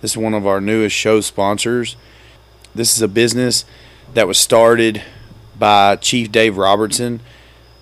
This is one of our newest show sponsors. This is a business that was started by Chief Dave Robertson.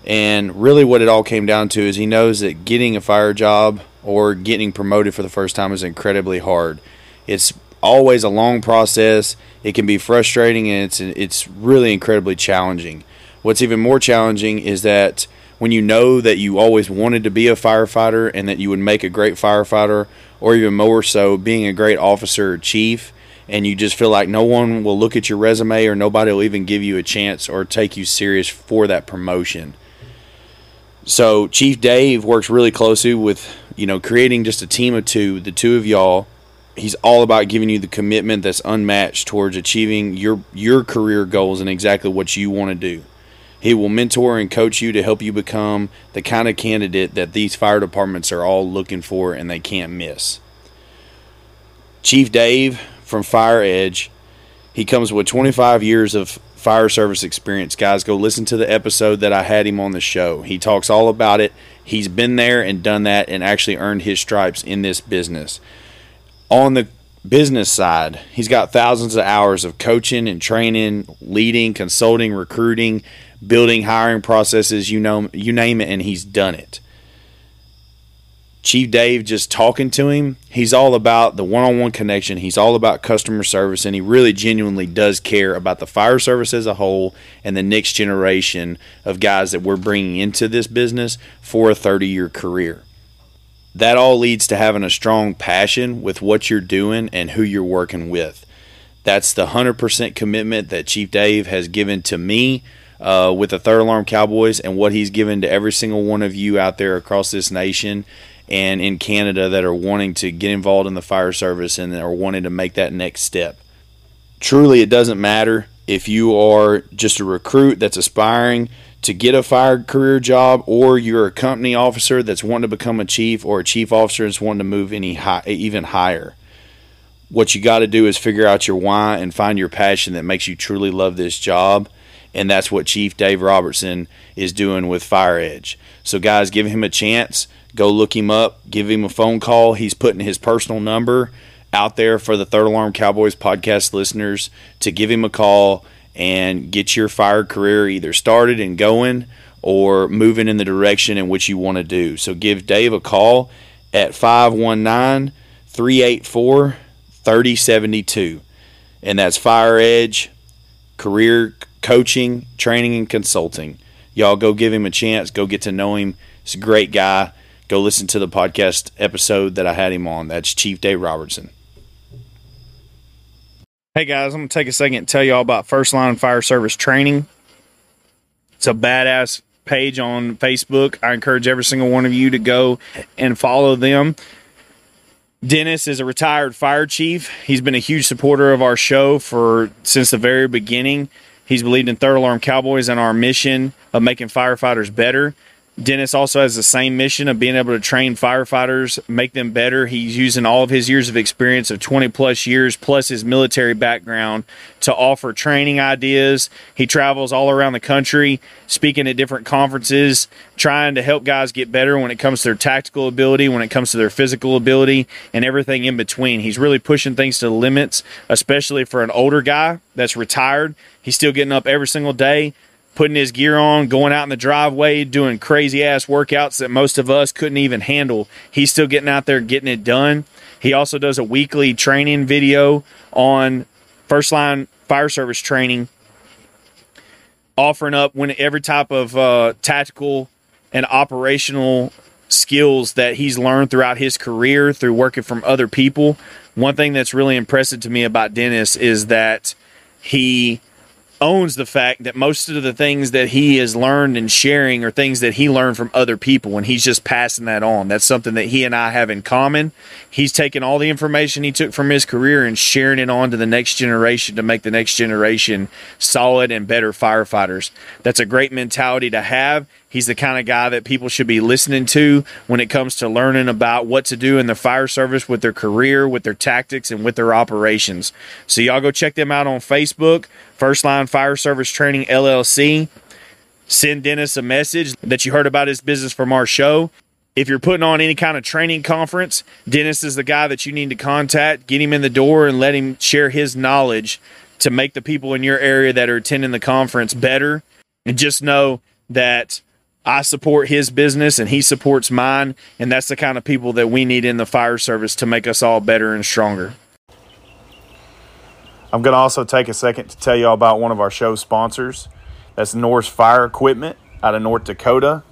And really, what it all came down to is he knows that getting a fire job or getting promoted for the first time is incredibly hard. It's always a long process. It can be frustrating and it's it's really incredibly challenging. What's even more challenging is that when you know that you always wanted to be a firefighter and that you would make a great firefighter or even more so being a great officer or chief and you just feel like no one will look at your resume or nobody will even give you a chance or take you serious for that promotion. So Chief Dave works really closely with, you know, creating just a team of two, the two of y'all. He's all about giving you the commitment that's unmatched towards achieving your your career goals and exactly what you want to do. He will mentor and coach you to help you become the kind of candidate that these fire departments are all looking for and they can't miss. Chief Dave from Fire Edge, he comes with 25 years of fire service experience. Guys, go listen to the episode that I had him on the show. He talks all about it. He's been there and done that and actually earned his stripes in this business. On the business side, he's got thousands of hours of coaching and training, leading, consulting, recruiting, building hiring processes, you know, you name it, and he's done it. Chief Dave, just talking to him, he's all about the one on one connection. He's all about customer service, and he really genuinely does care about the fire service as a whole and the next generation of guys that we're bringing into this business for a 30 year career. That all leads to having a strong passion with what you're doing and who you're working with. That's the 100% commitment that Chief Dave has given to me uh, with the Third Alarm Cowboys and what he's given to every single one of you out there across this nation and in Canada that are wanting to get involved in the fire service and are wanting to make that next step. Truly, it doesn't matter if you are just a recruit that's aspiring to get a fire career job or you're a company officer that's wanting to become a chief or a chief officer that's wanting to move any high, even higher. What you got to do is figure out your why and find your passion that makes you truly love this job and that's what Chief Dave Robertson is doing with Fire Edge. So, guys, give him a chance. Go look him up. Give him a phone call. He's putting his personal number out there for the Third Alarm Cowboys podcast listeners to give him a call and get your fire career either started and going or moving in the direction in which you want to do. So, give Dave a call at 519 384 3072. And that's Fire Edge Career coaching, training, and consulting. Y'all go give him a chance. Go get to know him. He's a great guy. Go listen to the podcast episode that I had him on. That's Chief Dave Robertson. Hey guys, I'm going to take a second and tell y'all about First Line Fire Service Training. It's a badass page on Facebook. I encourage every single one of you to go and follow them. Dennis is a retired fire chief. He's been a huge supporter of our show for since the very beginning. He's believed in Third Alarm Cowboys and our mission of making firefighters better. Dennis also has the same mission of being able to train firefighters, make them better. He's using all of his years of experience of 20 plus years, plus his military background, to offer training ideas. He travels all around the country, speaking at different conferences, trying to help guys get better when it comes to their tactical ability, when it comes to their physical ability, and everything in between. He's really pushing things to the limits, especially for an older guy that's retired. He's still getting up every single day putting his gear on, going out in the driveway, doing crazy ass workouts that most of us couldn't even handle. He's still getting out there getting it done. He also does a weekly training video on first line fire service training, offering up when every type of uh, tactical and operational skills that he's learned throughout his career through working from other people. One thing that's really impressive to me about Dennis is that he owns the fact that most of the things that he has learned and sharing are things that he learned from other people and he's just passing that on. That's something that he and I have in common. He's taking all the information he took from his career and sharing it on to the next generation to make the next generation solid and better firefighters. That's a great mentality to have. He's the kind of guy that people should be listening to when it comes to learning about what to do in the fire service with their career, with their tactics, and with their operations. So, y'all go check them out on Facebook, First Line Fire Service Training LLC. Send Dennis a message that you heard about his business from our show. If you're putting on any kind of training conference, Dennis is the guy that you need to contact. Get him in the door and let him share his knowledge to make the people in your area that are attending the conference better. And just know that I support his business and he supports mine. And that's the kind of people that we need in the fire service to make us all better and stronger. I'm going to also take a second to tell you all about one of our show sponsors. That's Norse Fire Equipment out of North Dakota.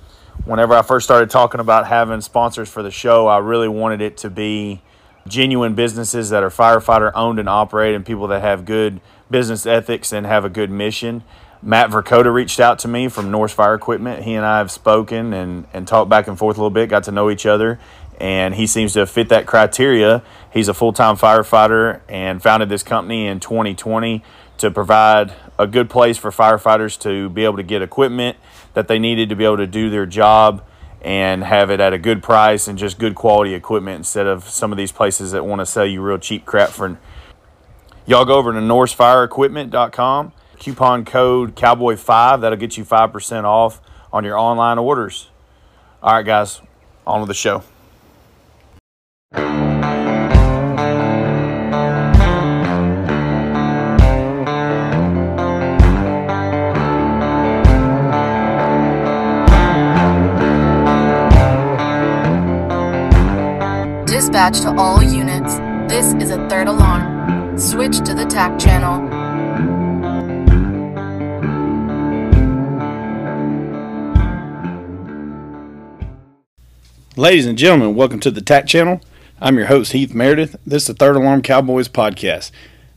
Whenever I first started talking about having sponsors for the show, I really wanted it to be genuine businesses that are firefighter owned and operated and people that have good business ethics and have a good mission. Matt Verkota reached out to me from Norse Fire Equipment. He and I have spoken and, and talked back and forth a little bit, got to know each other, and he seems to fit that criteria. He's a full time firefighter and founded this company in 2020 to provide a good place for firefighters to be able to get equipment that they needed to be able to do their job and have it at a good price and just good quality equipment instead of some of these places that want to sell you real cheap crap for y'all go over to norsefireequipment.com coupon code cowboy5 that'll get you 5% off on your online orders all right guys on with the show Dispatch to all units. This is a third alarm. Switch to the TAC channel. Ladies and gentlemen, welcome to the TAC channel. I'm your host, Heath Meredith. This is the Third Alarm Cowboys podcast.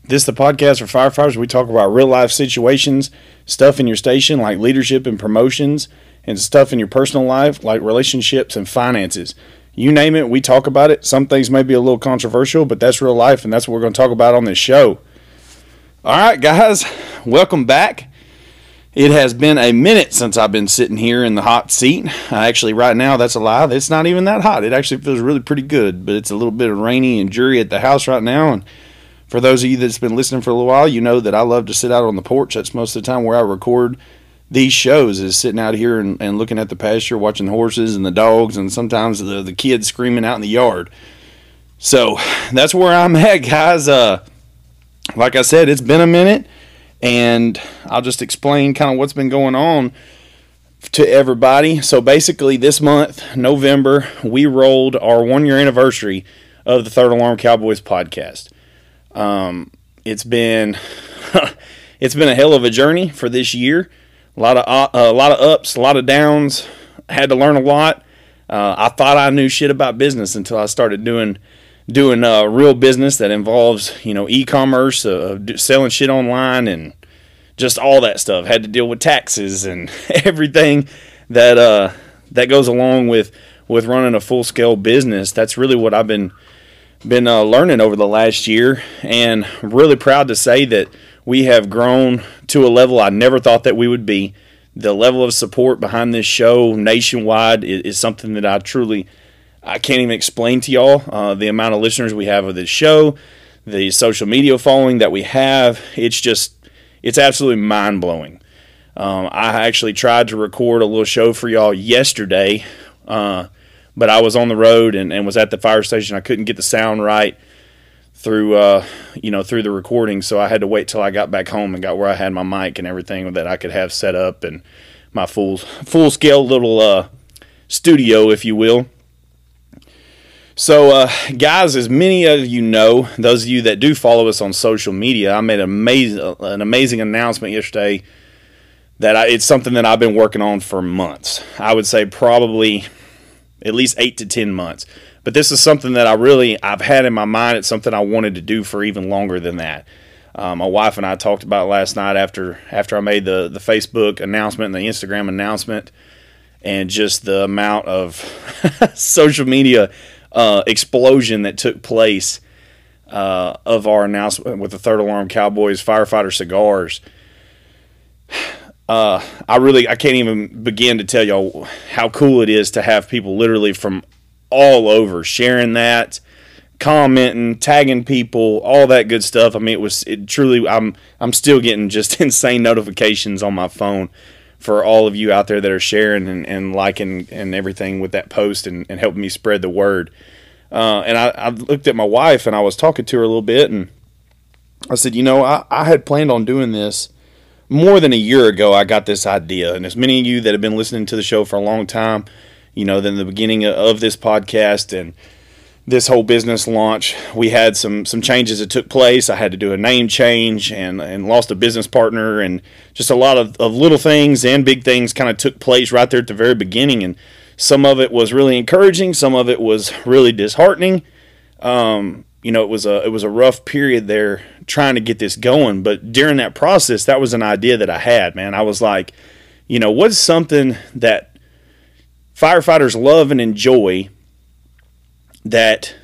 This is the podcast for firefighters. We talk about real life situations, stuff in your station like leadership and promotions, and stuff in your personal life like relationships and finances. You name it, we talk about it. Some things may be a little controversial, but that's real life, and that's what we're going to talk about on this show. All right, guys, welcome back. It has been a minute since I've been sitting here in the hot seat. actually, right now, that's a lie. It's not even that hot. It actually feels really pretty good, but it's a little bit of rainy and dreary at the house right now. And for those of you that's been listening for a little while, you know that I love to sit out on the porch. That's most of the time where I record these shows is sitting out here and, and looking at the pasture, watching the horses and the dogs, and sometimes the, the kids screaming out in the yard. So that's where I'm at, guys. Uh, like I said, it's been a minute and I'll just explain kind of what's been going on to everybody. So basically, this month, November, we rolled our one year anniversary of the Third Alarm Cowboys podcast. Um, it's been it's been a hell of a journey for this year. A lot of uh, a lot of ups, a lot of downs. Had to learn a lot. Uh, I thought I knew shit about business until I started doing doing uh, real business that involves you know e-commerce, uh, selling shit online, and just all that stuff. Had to deal with taxes and everything that uh, that goes along with with running a full scale business. That's really what I've been been uh, learning over the last year, and really proud to say that we have grown to a level I never thought that we would be. The level of support behind this show nationwide is, is something that I truly I can't even explain to y'all uh, the amount of listeners we have of this show, the social media following that we have. It's just, it's absolutely mind blowing. Um, I actually tried to record a little show for y'all yesterday, uh, but I was on the road and, and was at the fire station. I couldn't get the sound right through, uh, you know, through the recording, so I had to wait till I got back home and got where I had my mic and everything that I could have set up and my full full scale little uh, studio, if you will. So, uh, guys, as many of you know, those of you that do follow us on social media, I made an amazing, an amazing announcement yesterday that I, it's something that I've been working on for months. I would say probably at least eight to ten months. But this is something that I really I've had in my mind. It's something I wanted to do for even longer than that. Uh, my wife and I talked about last night after after I made the the Facebook announcement and the Instagram announcement, and just the amount of social media uh, explosion that took place uh, of our announcement with the Third Alarm Cowboys firefighter cigars. Uh, I really I can't even begin to tell y'all how cool it is to have people literally from all over sharing that, commenting, tagging people, all that good stuff. I mean, it was it truly. I'm I'm still getting just insane notifications on my phone for all of you out there that are sharing and, and liking and everything with that post and, and helping me spread the word. Uh, and I, I, looked at my wife and I was talking to her a little bit and I said, you know, I, I had planned on doing this more than a year ago. I got this idea. And as many of you that have been listening to the show for a long time, you know, than the beginning of this podcast and this whole business launch, we had some some changes that took place. I had to do a name change and and lost a business partner and just a lot of, of little things and big things kind of took place right there at the very beginning. And some of it was really encouraging, some of it was really disheartening. Um, you know, it was a it was a rough period there trying to get this going. But during that process, that was an idea that I had, man. I was like, you know, what's something that firefighters love and enjoy that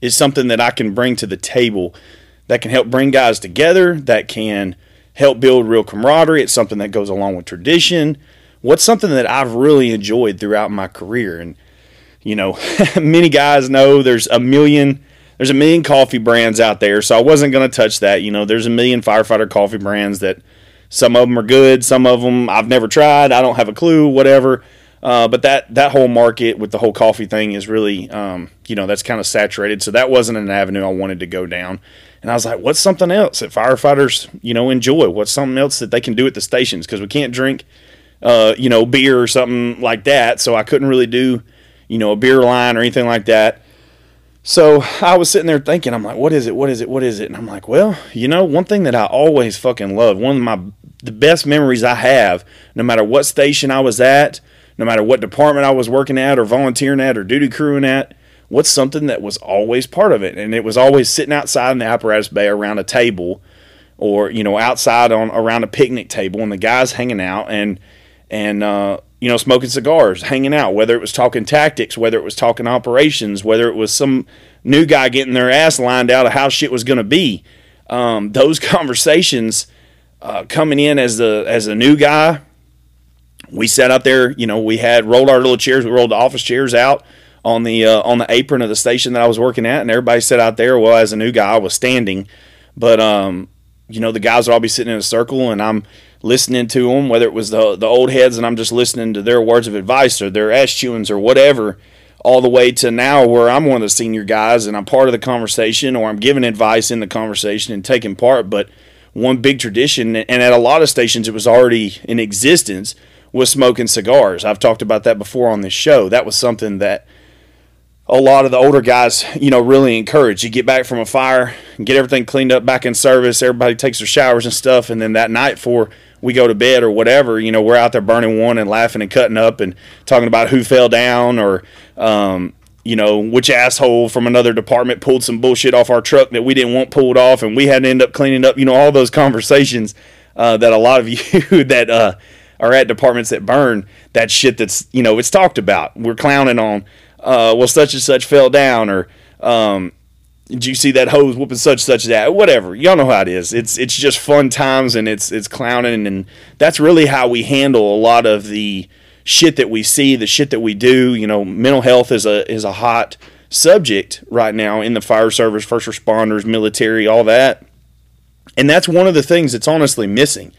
is something that I can bring to the table that can help bring guys together, that can help build real camaraderie. It's something that goes along with tradition. What's something that I've really enjoyed throughout my career? And, you know, many guys know there's a million there's a million coffee brands out there, so I wasn't going to touch that. You know, there's a million firefighter coffee brands that some of them are good, some of them I've never tried, I don't have a clue, whatever. Uh, but that that whole market with the whole coffee thing is really, um, you know, that's kind of saturated. So that wasn't an avenue I wanted to go down. And I was like, what's something else that firefighters, you know, enjoy? What's something else that they can do at the stations? Because we can't drink, uh, you know, beer or something like that. So I couldn't really do, you know, a beer line or anything like that. So I was sitting there thinking, I'm like, what is it? What is it? What is it? And I'm like, well, you know, one thing that I always fucking love, one of my the best memories I have, no matter what station I was at, no matter what department I was working at or volunteering at or duty crewing at, what's something that was always part of it? And it was always sitting outside in the apparatus bay around a table or, you know, outside on around a picnic table and the guys hanging out and, and, uh, you know, smoking cigars, hanging out, whether it was talking tactics, whether it was talking operations, whether it was some new guy getting their ass lined out of how shit was going to be. Um, those conversations uh, coming in as the as a new guy we sat out there. You know, we had rolled our little chairs. We rolled the office chairs out on the uh, on the apron of the station that I was working at, and everybody sat out there. Well, as a new guy, I was standing, but um, you know, the guys would all be sitting in a circle, and I'm listening to them, whether it was the the old heads, and I'm just listening to their words of advice or their ass chewings or whatever. All the way to now, where I'm one of the senior guys and I'm part of the conversation, or I'm giving advice in the conversation and taking part. But one big tradition, and at a lot of stations, it was already in existence was smoking cigars. I've talked about that before on this show. That was something that a lot of the older guys, you know, really encourage. You get back from a fire, get everything cleaned up back in service, everybody takes their showers and stuff, and then that night before we go to bed or whatever, you know, we're out there burning one and laughing and cutting up and talking about who fell down or, um, you know, which asshole from another department pulled some bullshit off our truck that we didn't want pulled off and we had to end up cleaning up, you know, all those conversations uh, that a lot of you that, uh, are at departments that burn that shit that's you know it's talked about. We're clowning on uh, well such and such fell down or um, did you see that hose whooping such such that whatever y'all know how it is. It's it's just fun times and it's it's clowning and that's really how we handle a lot of the shit that we see, the shit that we do. You know, mental health is a is a hot subject right now in the fire service, first responders, military, all that. And that's one of the things that's honestly missing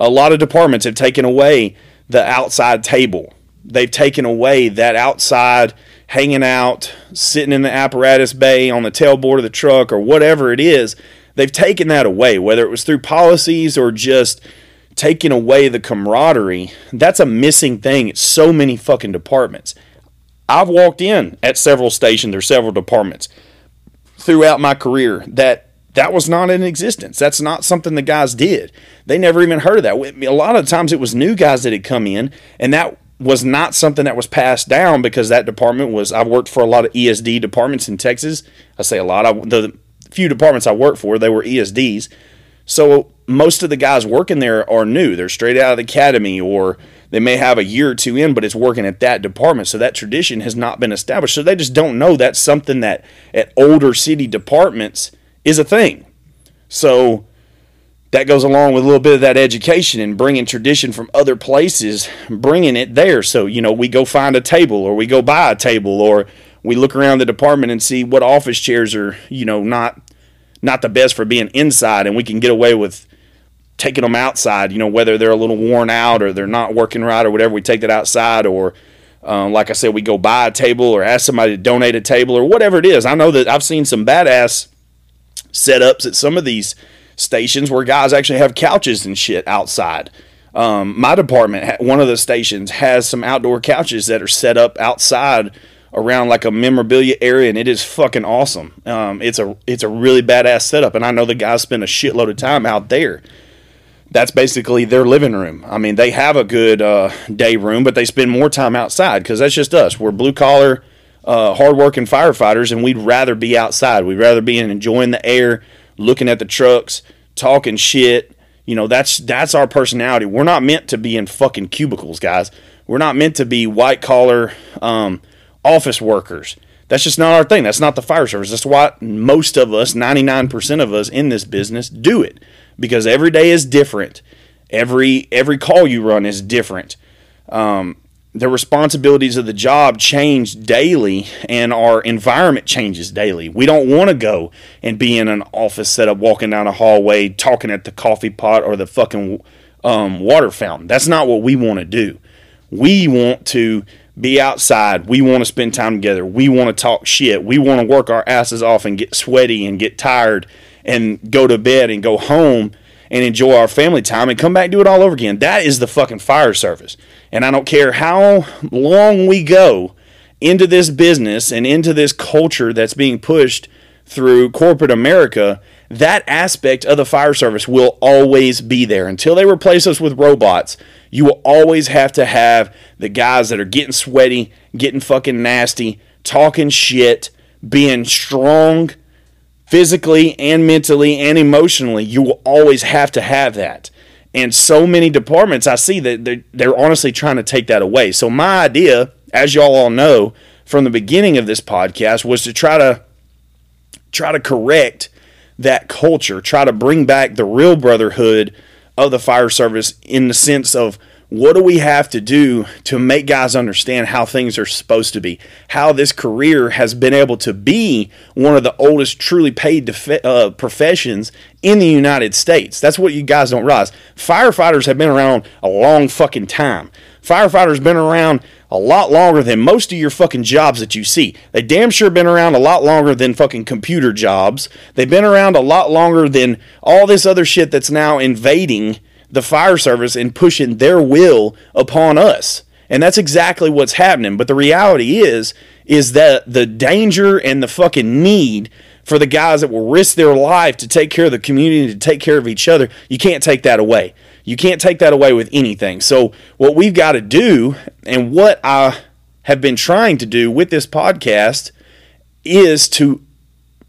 a lot of departments have taken away the outside table. They've taken away that outside hanging out, sitting in the apparatus bay on the tailboard of the truck or whatever it is. They've taken that away, whether it was through policies or just taking away the camaraderie. That's a missing thing at so many fucking departments. I've walked in at several stations or several departments throughout my career that that was not in existence. That's not something the guys did. They never even heard of that. A lot of times it was new guys that had come in, and that was not something that was passed down because that department was. I've worked for a lot of ESD departments in Texas. I say a lot. I, the few departments I worked for, they were ESDs. So most of the guys working there are new. They're straight out of the academy, or they may have a year or two in, but it's working at that department. So that tradition has not been established. So they just don't know that's something that at older city departments is a thing. So that goes along with a little bit of that education and bringing tradition from other places, bringing it there. So, you know, we go find a table or we go buy a table or we look around the department and see what office chairs are, you know, not not the best for being inside and we can get away with taking them outside. You know, whether they're a little worn out or they're not working right or whatever, we take that outside. Or, um, like I said, we go buy a table or ask somebody to donate a table or whatever it is. I know that I've seen some badass setups at some of these stations where guys actually have couches and shit outside. Um, my department, one of the stations, has some outdoor couches that are set up outside around like a memorabilia area, and it is fucking awesome. Um, it's a it's a really badass setup, and I know the guys spend a shitload of time out there. That's basically their living room. I mean, they have a good uh, day room, but they spend more time outside because that's just us. We're blue collar, uh, hardworking firefighters, and we'd rather be outside. We'd rather be enjoying the air, looking at the trucks, talking shit. You know, that's that's our personality. We're not meant to be in fucking cubicles, guys. We're not meant to be white collar. Um, office workers. That's just not our thing. That's not the fire service. That's why most of us, 99% of us in this business, do it because every day is different. Every every call you run is different. Um, the responsibilities of the job change daily, and our environment changes daily. We don't want to go and be in an office setup, walking down a hallway, talking at the coffee pot or the fucking um, water fountain. That's not what we want to do. We want to be outside. We want to spend time together. We want to talk shit. We want to work our asses off and get sweaty and get tired and go to bed and go home and enjoy our family time and come back and do it all over again. That is the fucking fire service. And I don't care how long we go into this business and into this culture that's being pushed through corporate America, that aspect of the fire service will always be there until they replace us with robots you will always have to have the guys that are getting sweaty, getting fucking nasty, talking shit, being strong physically and mentally and emotionally. You will always have to have that. And so many departments, I see that they're, they're honestly trying to take that away. So, my idea, as y'all all know from the beginning of this podcast, was to try to try to correct that culture, try to bring back the real brotherhood of the fire service in the sense of what do we have to do to make guys understand how things are supposed to be? How this career has been able to be one of the oldest truly paid def- uh, professions in the United States. That's what you guys don't realize. Firefighters have been around a long fucking time. Firefighters been around a lot longer than most of your fucking jobs that you see. They damn sure been around a lot longer than fucking computer jobs. They've been around a lot longer than all this other shit that's now invading the fire service and pushing their will upon us. And that's exactly what's happening. But the reality is, is that the danger and the fucking need for the guys that will risk their life to take care of the community, to take care of each other, you can't take that away. You can't take that away with anything. So, what we've got to do, and what I have been trying to do with this podcast, is to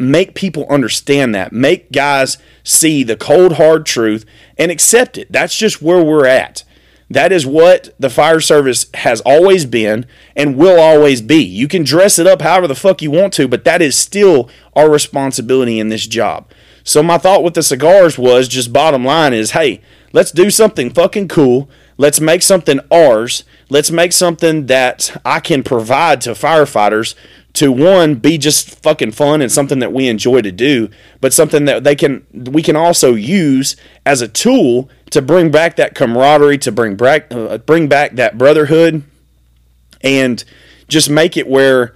make people understand that, make guys see the cold, hard truth and accept it. That's just where we're at. That is what the fire service has always been and will always be. You can dress it up however the fuck you want to, but that is still our responsibility in this job. So my thought with the cigars was just bottom line is, hey, let's do something fucking cool. Let's make something ours. Let's make something that I can provide to firefighters to one be just fucking fun and something that we enjoy to do, but something that they can we can also use as a tool to bring back that camaraderie, to bring back uh, bring back that brotherhood, and just make it where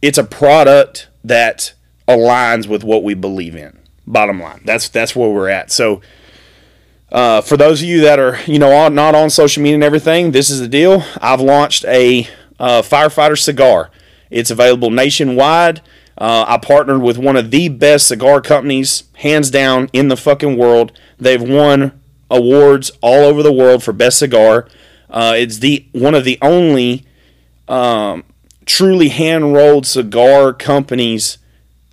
it's a product that aligns with what we believe in. Bottom line, that's that's where we're at. So. Uh, for those of you that are, you know, not on social media and everything, this is the deal. I've launched a uh, firefighter cigar. It's available nationwide. Uh, I partnered with one of the best cigar companies, hands down, in the fucking world. They've won awards all over the world for best cigar. Uh, it's the one of the only um, truly hand rolled cigar companies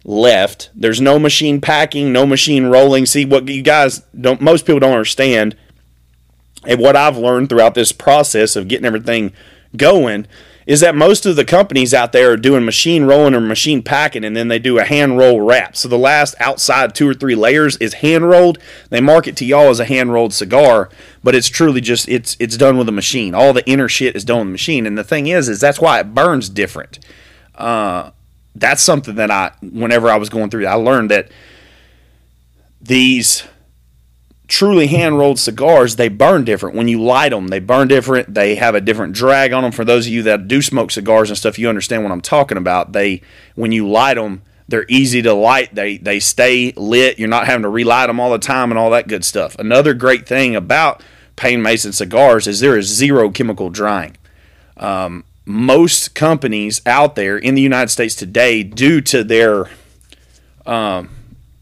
left. There's no machine packing, no machine rolling. See what you guys don't. Most people don't understand, and what I've learned throughout this process of getting everything going is that most of the companies out there are doing machine rolling or machine packing and then they do a hand roll wrap. So the last outside two or three layers is hand rolled. They market to y'all as a hand rolled cigar, but it's truly just it's it's done with a machine. All the inner shit is done with a machine. And the thing is is that's why it burns different. Uh, that's something that I whenever I was going through I learned that these truly hand rolled cigars, they burn different. When you light them, they burn different. They have a different drag on them. For those of you that do smoke cigars and stuff, you understand what I'm talking about. They, when you light them, they're easy to light. They they stay lit. You're not having to relight them all the time and all that good stuff. Another great thing about Payne Mason cigars is there is zero chemical drying. Um, most companies out there in the United States today, due to their um,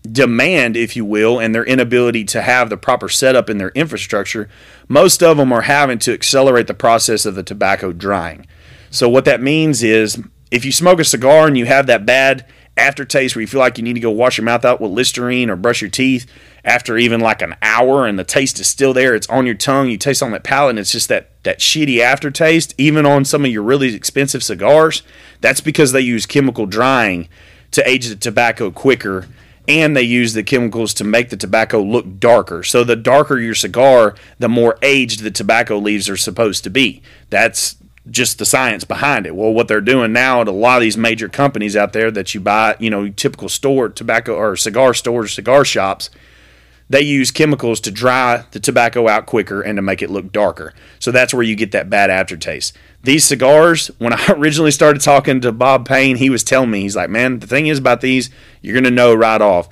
demand, if you will, and their inability to have the proper setup in their infrastructure, most of them are having to accelerate the process of the tobacco drying. So, what that means is if you smoke a cigar and you have that bad aftertaste where you feel like you need to go wash your mouth out with Listerine or brush your teeth after even like an hour and the taste is still there, it's on your tongue, you taste on that palate, and it's just that, that shitty aftertaste, even on some of your really expensive cigars, that's because they use chemical drying to age the tobacco quicker and they use the chemicals to make the tobacco look darker. So the darker your cigar, the more aged the tobacco leaves are supposed to be. That's just the science behind it. Well, what they're doing now at a lot of these major companies out there that you buy, you know, typical store tobacco or cigar stores, cigar shops, they use chemicals to dry the tobacco out quicker and to make it look darker. So that's where you get that bad aftertaste. These cigars, when I originally started talking to Bob Payne, he was telling me, he's like, man, the thing is about these, you're going to know right off.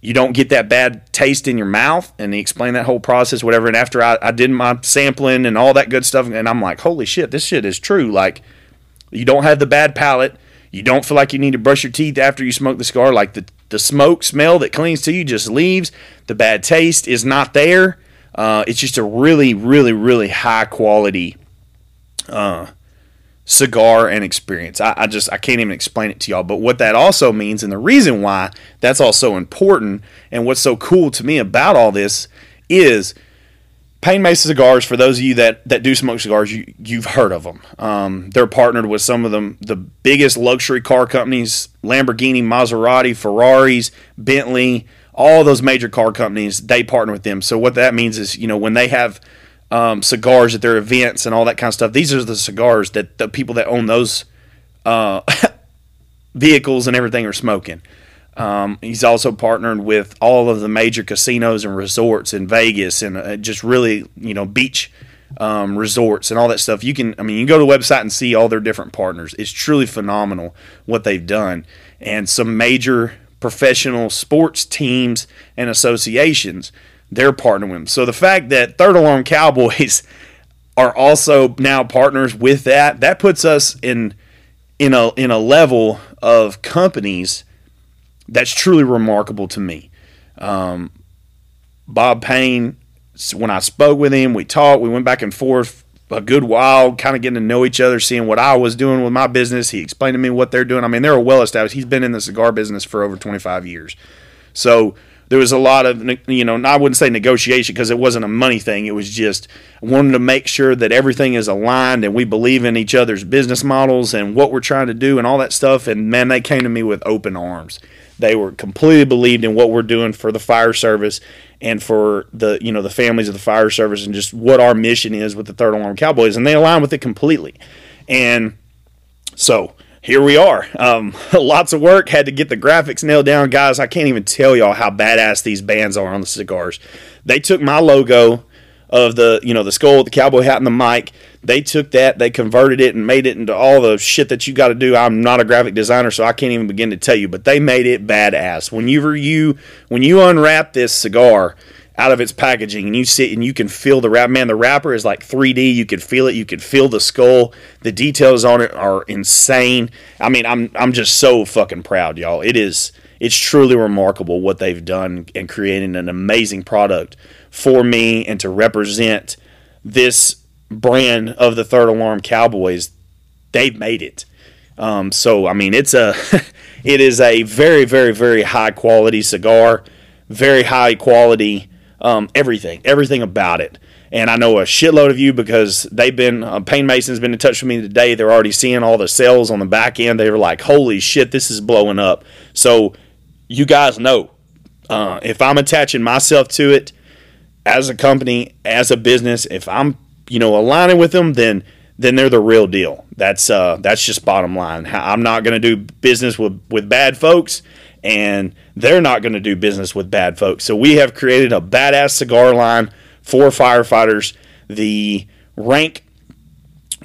You don't get that bad taste in your mouth. And he explained that whole process, whatever. And after I, I did my sampling and all that good stuff, and I'm like, holy shit, this shit is true. Like, you don't have the bad palate. You don't feel like you need to brush your teeth after you smoke the cigar. Like the, the smoke smell that clings to you just leaves. The bad taste is not there. Uh, it's just a really, really, really high quality uh, cigar and experience. I, I, just I can't even explain it to y'all. But what that also means, and the reason why that's all so important, and what's so cool to me about all this is Payne Mason cigars. For those of you that that do smoke cigars, you you've heard of them. Um, they're partnered with some of them the biggest luxury car companies: Lamborghini, Maserati, Ferraris, Bentley. All those major car companies, they partner with them. So what that means is, you know, when they have um, cigars at their events and all that kind of stuff. These are the cigars that the people that own those uh, vehicles and everything are smoking. Um, he's also partnered with all of the major casinos and resorts in Vegas and uh, just really, you know, beach um, resorts and all that stuff. You can, I mean, you can go to the website and see all their different partners. It's truly phenomenal what they've done. And some major professional sports teams and associations they're partnering with them. So the fact that Third Alarm Cowboys are also now partners with that, that puts us in in a in a level of companies that's truly remarkable to me. Um, Bob Payne, when I spoke with him, we talked, we went back and forth a good while, kind of getting to know each other, seeing what I was doing with my business. He explained to me what they're doing. I mean, they're well established. He's been in the cigar business for over 25 years. So there was a lot of you know I wouldn't say negotiation because it wasn't a money thing. It was just wanting to make sure that everything is aligned and we believe in each other's business models and what we're trying to do and all that stuff. And man, they came to me with open arms. They were completely believed in what we're doing for the fire service and for the you know the families of the fire service and just what our mission is with the Third Alarm Cowboys. And they align with it completely. And so here we are. Um, lots of work. Had to get the graphics nailed down, guys. I can't even tell y'all how badass these bands are on the cigars. They took my logo of the you know the skull, the cowboy hat, and the mic. They took that, they converted it, and made it into all the shit that you got to do. I'm not a graphic designer, so I can't even begin to tell you. But they made it badass. When you you when you unwrap this cigar out of its packaging and you sit and you can feel the wrap man the wrapper is like 3d you can feel it you can feel the skull the details on it are insane i mean i'm i'm just so fucking proud y'all it is it's truly remarkable what they've done and creating an amazing product for me and to represent this brand of the third alarm cowboys they've made it um, so i mean it's a it is a very very very high quality cigar very high quality um, everything, everything about it. And I know a shitload of you because they've been, uh, Payne Mason's been in touch with me today. They're already seeing all the sales on the back end. They were like, holy shit, this is blowing up. So you guys know uh, if I'm attaching myself to it as a company, as a business, if I'm, you know, aligning with them, then then they're the real deal. That's uh, that's just bottom line. I'm not going to do business with with bad folks and they're not going to do business with bad folks. So we have created a badass cigar line for firefighters. The rank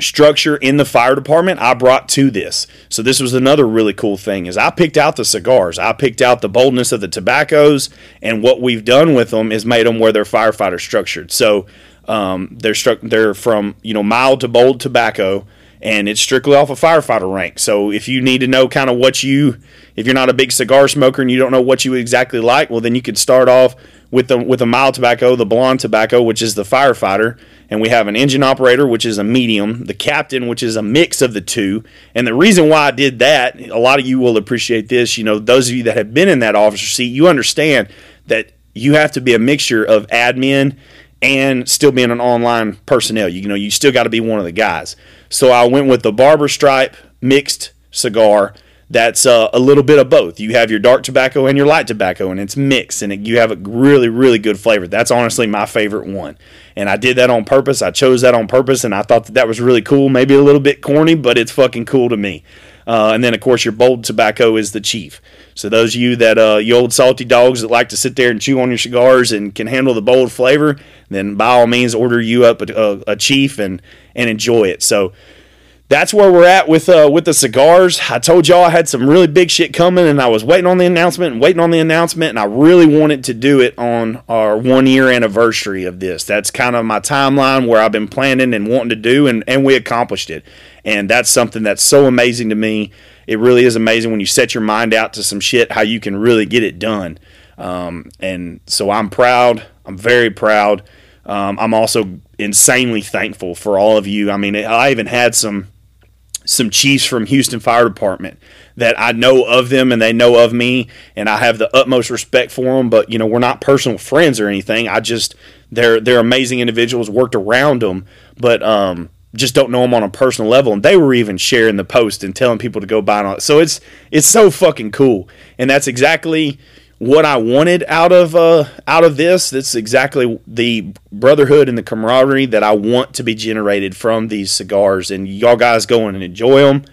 structure in the fire department I brought to this. So this was another really cool thing is I picked out the cigars. I picked out the boldness of the tobaccos and what we've done with them is made them where they're firefighter structured. So um, they're struck they're from, you know, mild to bold tobacco and it's strictly off a firefighter rank. So if you need to know kind of what you if you're not a big cigar smoker and you don't know what you exactly like, well then you could start off with the with a mild tobacco, the blonde tobacco, which is the firefighter, and we have an engine operator, which is a medium, the captain, which is a mix of the two. And the reason why I did that, a lot of you will appreciate this. You know, those of you that have been in that officer seat, you understand that you have to be a mixture of admin and still being an online personnel. You know, you still got to be one of the guys. So I went with the barber stripe mixed cigar that's uh, a little bit of both. You have your dark tobacco and your light tobacco, and it's mixed, and it, you have a really, really good flavor. That's honestly my favorite one, and I did that on purpose. I chose that on purpose, and I thought that that was really cool. Maybe a little bit corny, but it's fucking cool to me. Uh, and then, of course, your bold tobacco is the chief. So those of you that uh, you old salty dogs that like to sit there and chew on your cigars and can handle the bold flavor, then by all means order you up a, a, a chief and and enjoy it. So that's where we're at with uh, with the cigars. I told y'all I had some really big shit coming, and I was waiting on the announcement and waiting on the announcement, and I really wanted to do it on our one year anniversary of this. That's kind of my timeline where I've been planning and wanting to do, and and we accomplished it. And that's something that's so amazing to me. It really is amazing when you set your mind out to some shit how you can really get it done. Um, and so I'm proud. I'm very proud. Um, I'm also insanely thankful for all of you. I mean, I even had some some chiefs from Houston Fire Department that I know of them and they know of me and I have the utmost respect for them but you know we're not personal friends or anything I just they're they're amazing individuals worked around them but um just don't know them on a personal level and they were even sharing the post and telling people to go buy it so it's it's so fucking cool and that's exactly what I wanted out of uh, out of this. That's exactly the brotherhood and the camaraderie that I want to be generated from these cigars. And y'all guys go and enjoy them.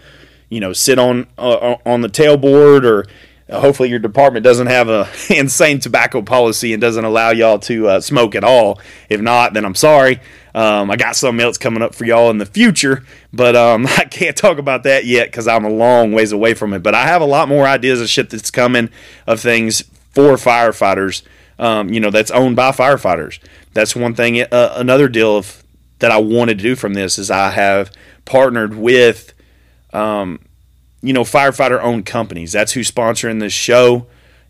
You know, sit on uh, on the tailboard, or uh, hopefully your department doesn't have a insane tobacco policy and doesn't allow y'all to uh, smoke at all. If not, then I'm sorry. Um, I got something else coming up for y'all in the future, but um, I can't talk about that yet because I'm a long ways away from it. But I have a lot more ideas of shit that's coming of things for firefighters. Um, you know, that's owned by firefighters. That's one thing. Uh, another deal of that I wanted to do from this is I have partnered with, um, you know, firefighter owned companies. That's who's sponsoring this show,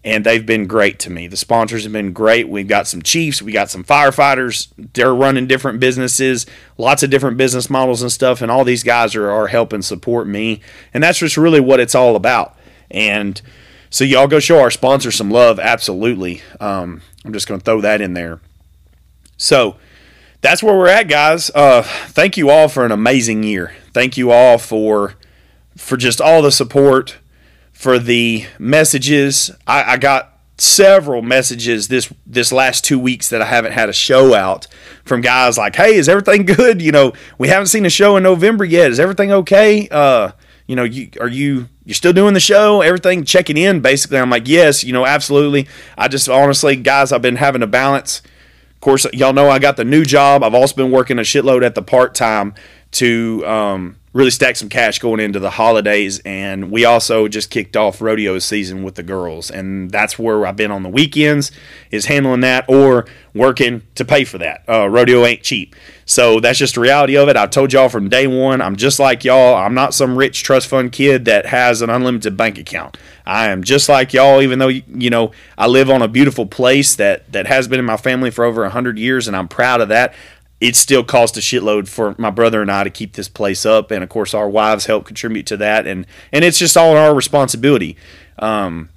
and they've been great to me. The sponsors have been great. We've got some chiefs, we got some firefighters. They're running different businesses, lots of different business models and stuff, and all these guys are, are helping support me, and that's just really what it's all about. And so y'all go show our sponsor some love. Absolutely. Um, I'm just going to throw that in there. So that's where we're at, guys. Uh, thank you all for an amazing year. Thank you all for for just all the support, for the messages. I, I got several messages this this last two weeks that I haven't had a show out from guys like, "Hey, is everything good? You know, we haven't seen a show in November yet. Is everything okay? Uh, you know, you are you you're still doing the show, everything checking in. Basically, I'm like, yes, you know, absolutely. I just honestly, guys, I've been having a balance. Of course, y'all know I got the new job. I've also been working a shitload at the part time to um, really stack some cash going into the holidays. And we also just kicked off rodeo season with the girls, and that's where I've been on the weekends is handling that or working to pay for that. Uh, rodeo ain't cheap, so that's just the reality of it. I've told y'all from day one, I'm just like y'all. I'm not some rich trust fund kid that has an unlimited bank account. I am just like y'all, even though you know I live on a beautiful place that that has been in my family for over hundred years, and I'm proud of that it still cost a shitload for my brother and I to keep this place up, and of course our wives help contribute to that, and and it's just all our responsibility. Um,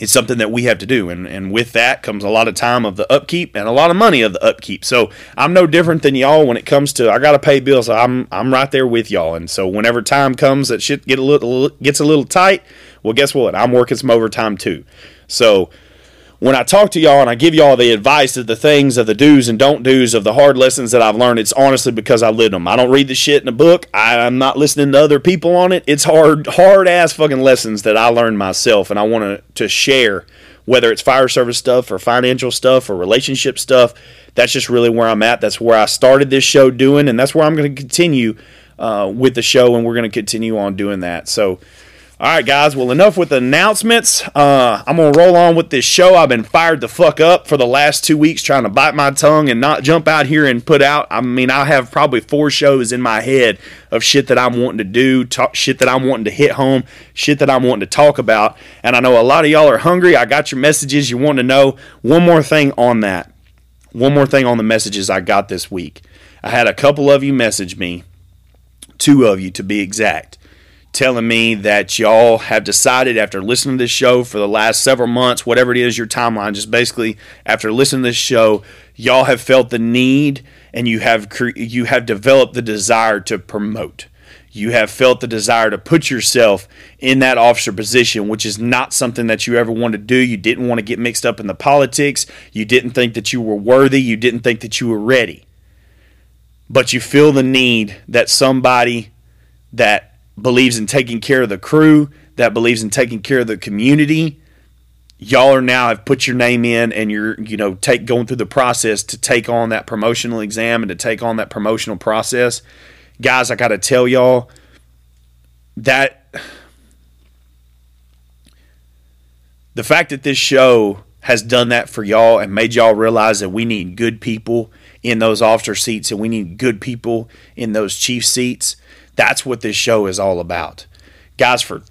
it's something that we have to do, and and with that comes a lot of time of the upkeep and a lot of money of the upkeep. So I'm no different than y'all when it comes to I got to pay bills. I'm I'm right there with y'all, and so whenever time comes that shit get a little gets a little tight, well, guess what? I'm working some overtime too. So when I talk to y'all and I give y'all the advice of the things of the do's and don't do's of the hard lessons that I've learned, it's honestly because I lived them. I don't read the shit in a book. I, I'm not listening to other people on it. It's hard, hard ass fucking lessons that I learned myself, and I want to to share, whether it's fire service stuff or financial stuff or relationship stuff. That's just really where I'm at. That's where I started this show doing, and that's where I'm going to continue uh, with the show, and we're going to continue on doing that. So. All right, guys. Well, enough with announcements. Uh, I'm gonna roll on with this show. I've been fired the fuck up for the last two weeks, trying to bite my tongue and not jump out here and put out. I mean, I have probably four shows in my head of shit that I'm wanting to do, talk, shit that I'm wanting to hit home, shit that I'm wanting to talk about. And I know a lot of y'all are hungry. I got your messages. You want to know one more thing on that. One more thing on the messages I got this week. I had a couple of you message me, two of you to be exact telling me that y'all have decided after listening to this show for the last several months, whatever it is, your timeline, just basically after listening to this show, y'all have felt the need and you have cre- you have developed the desire to promote. You have felt the desire to put yourself in that officer position, which is not something that you ever wanted to do. You didn't want to get mixed up in the politics. You didn't think that you were worthy. You didn't think that you were ready. But you feel the need that somebody that believes in taking care of the crew, that believes in taking care of the community. Y'all are now have put your name in and you're, you know, take going through the process to take on that promotional exam and to take on that promotional process. Guys, I got to tell y'all that the fact that this show has done that for y'all and made y'all realize that we need good people in those officer seats and we need good people in those chief seats that's what this show is all about. Guys, for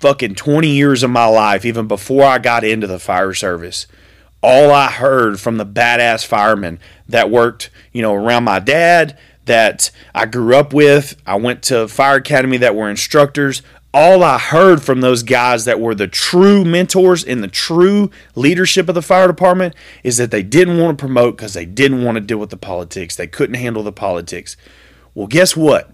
fucking 20 years of my life, even before I got into the fire service, all I heard from the badass firemen that worked, you know, around my dad, that I grew up with, I went to fire academy that were instructors. All I heard from those guys that were the true mentors in the true leadership of the fire department is that they didn't want to promote because they didn't want to deal with the politics. They couldn't handle the politics. Well, guess what?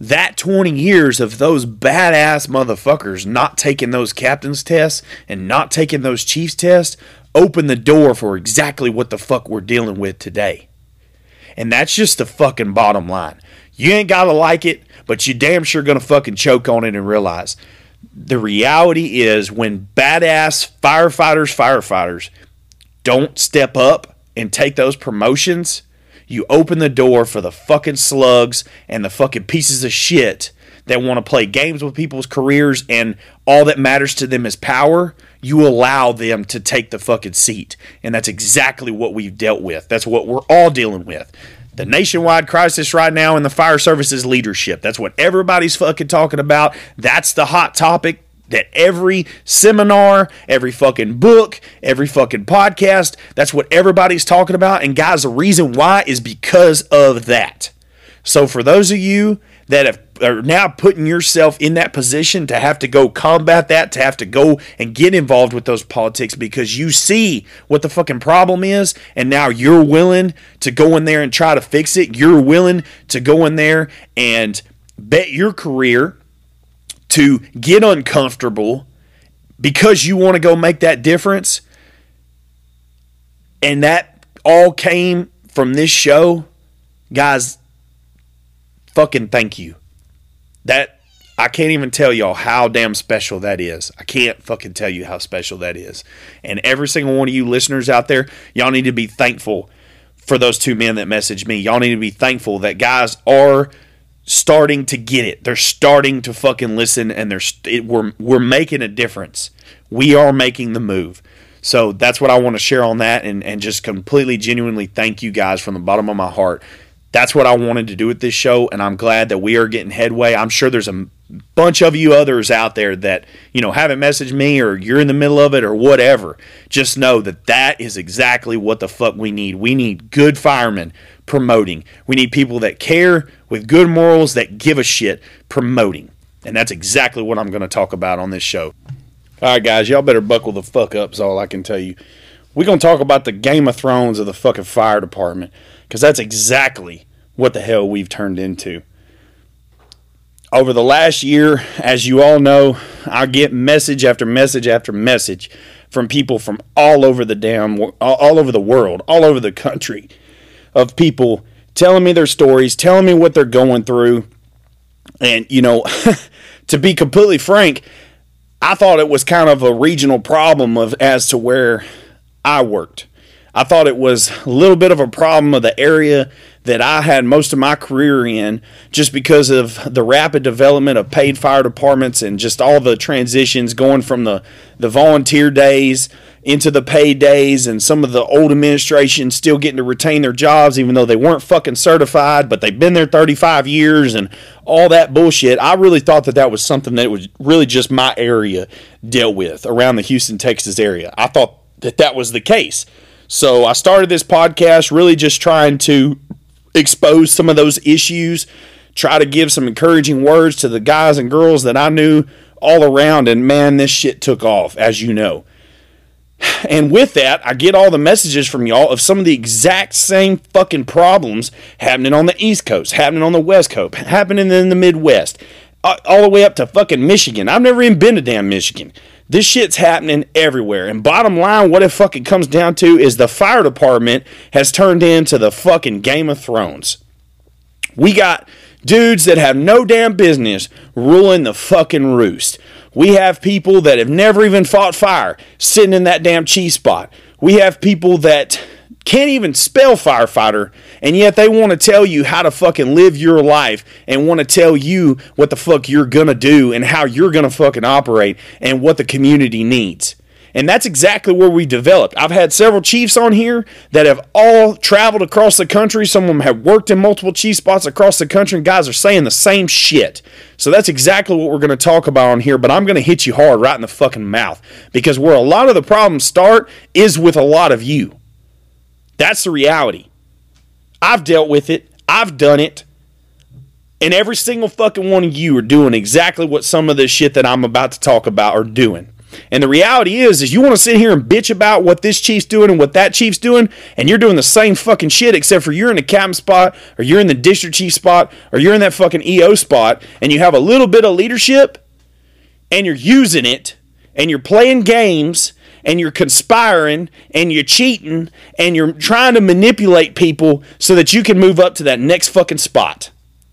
That 20 years of those badass motherfuckers not taking those captain's tests and not taking those chief's tests opened the door for exactly what the fuck we're dealing with today. And that's just the fucking bottom line. You ain't gotta like it, but you damn sure gonna fucking choke on it and realize the reality is when badass firefighters, firefighters don't step up and take those promotions you open the door for the fucking slugs and the fucking pieces of shit that want to play games with people's careers and all that matters to them is power. You allow them to take the fucking seat. And that's exactly what we've dealt with. That's what we're all dealing with. The nationwide crisis right now in the fire services leadership. That's what everybody's fucking talking about. That's the hot topic that every seminar, every fucking book, every fucking podcast, that's what everybody's talking about. And guys, the reason why is because of that. So for those of you that have, are now putting yourself in that position to have to go combat that, to have to go and get involved with those politics because you see what the fucking problem is, and now you're willing to go in there and try to fix it. You're willing to go in there and bet your career to get uncomfortable because you want to go make that difference. And that all came from this show. Guys, fucking thank you. That I can't even tell y'all how damn special that is. I can't fucking tell you how special that is. And every single one of you listeners out there, y'all need to be thankful for those two men that messaged me. Y'all need to be thankful that guys are starting to get it. They're starting to fucking listen, and they're it, we're we're making a difference. We are making the move. So that's what I want to share on that, and and just completely genuinely thank you guys from the bottom of my heart. That's what I wanted to do with this show, and I'm glad that we are getting headway. I'm sure there's a bunch of you others out there that you know haven't messaged me or you're in the middle of it or whatever. Just know that that is exactly what the fuck we need. We need good firemen promoting. We need people that care with good morals that give a shit promoting. And that's exactly what I'm going to talk about on this show. All right, guys, y'all better buckle the fuck up, is all I can tell you. We're going to talk about the Game of Thrones of the fucking fire department because that's exactly what the hell we've turned into. Over the last year, as you all know, I get message after message after message from people from all over the damn all over the world, all over the country of people telling me their stories, telling me what they're going through. And you know, to be completely frank, I thought it was kind of a regional problem of as to where I worked. I thought it was a little bit of a problem of the area that I had most of my career in just because of the rapid development of paid fire departments and just all the transitions going from the, the volunteer days into the paid days and some of the old administration still getting to retain their jobs even though they weren't fucking certified but they've been there 35 years and all that bullshit. I really thought that that was something that was really just my area dealt with around the houston texas area. I thought that that was the case. So i started this podcast really just trying to expose some of those issues, try to give some encouraging words to the guys and girls that I knew all around. And man, this shit took off, as you know. And with that, I get all the messages from y'all of some of the exact same fucking problems happening on the East Coast, happening on the West Coast, happening in the Midwest, all the way up to fucking Michigan. I've never even been to damn Michigan. This shit's happening everywhere. And bottom line, what it fucking comes down to is the fire department has turned into the fucking Game of Thrones. We got dudes that have no damn business ruling the fucking roost. We have people that have never even fought fire sitting in that damn cheese spot. We have people that can't even spell firefighter, and yet they want to tell you how to fucking live your life and want to tell you what the fuck you're gonna do and how you're gonna fucking operate and what the community needs. And that's exactly where we developed. I've had several chiefs on here that have all traveled across the country. Some of them have worked in multiple chief spots across the country, and guys are saying the same shit. So that's exactly what we're going to talk about on here, but I'm going to hit you hard right in the fucking mouth because where a lot of the problems start is with a lot of you. That's the reality. I've dealt with it. I've done it. And every single fucking one of you are doing exactly what some of this shit that I'm about to talk about are doing. And the reality is, is you want to sit here and bitch about what this chief's doing and what that chief's doing, and you're doing the same fucking shit, except for you're in the captain spot, or you're in the district chief spot, or you're in that fucking EO spot, and you have a little bit of leadership, and you're using it, and you're playing games, and you're conspiring and you're cheating and you're trying to manipulate people so that you can move up to that next fucking spot.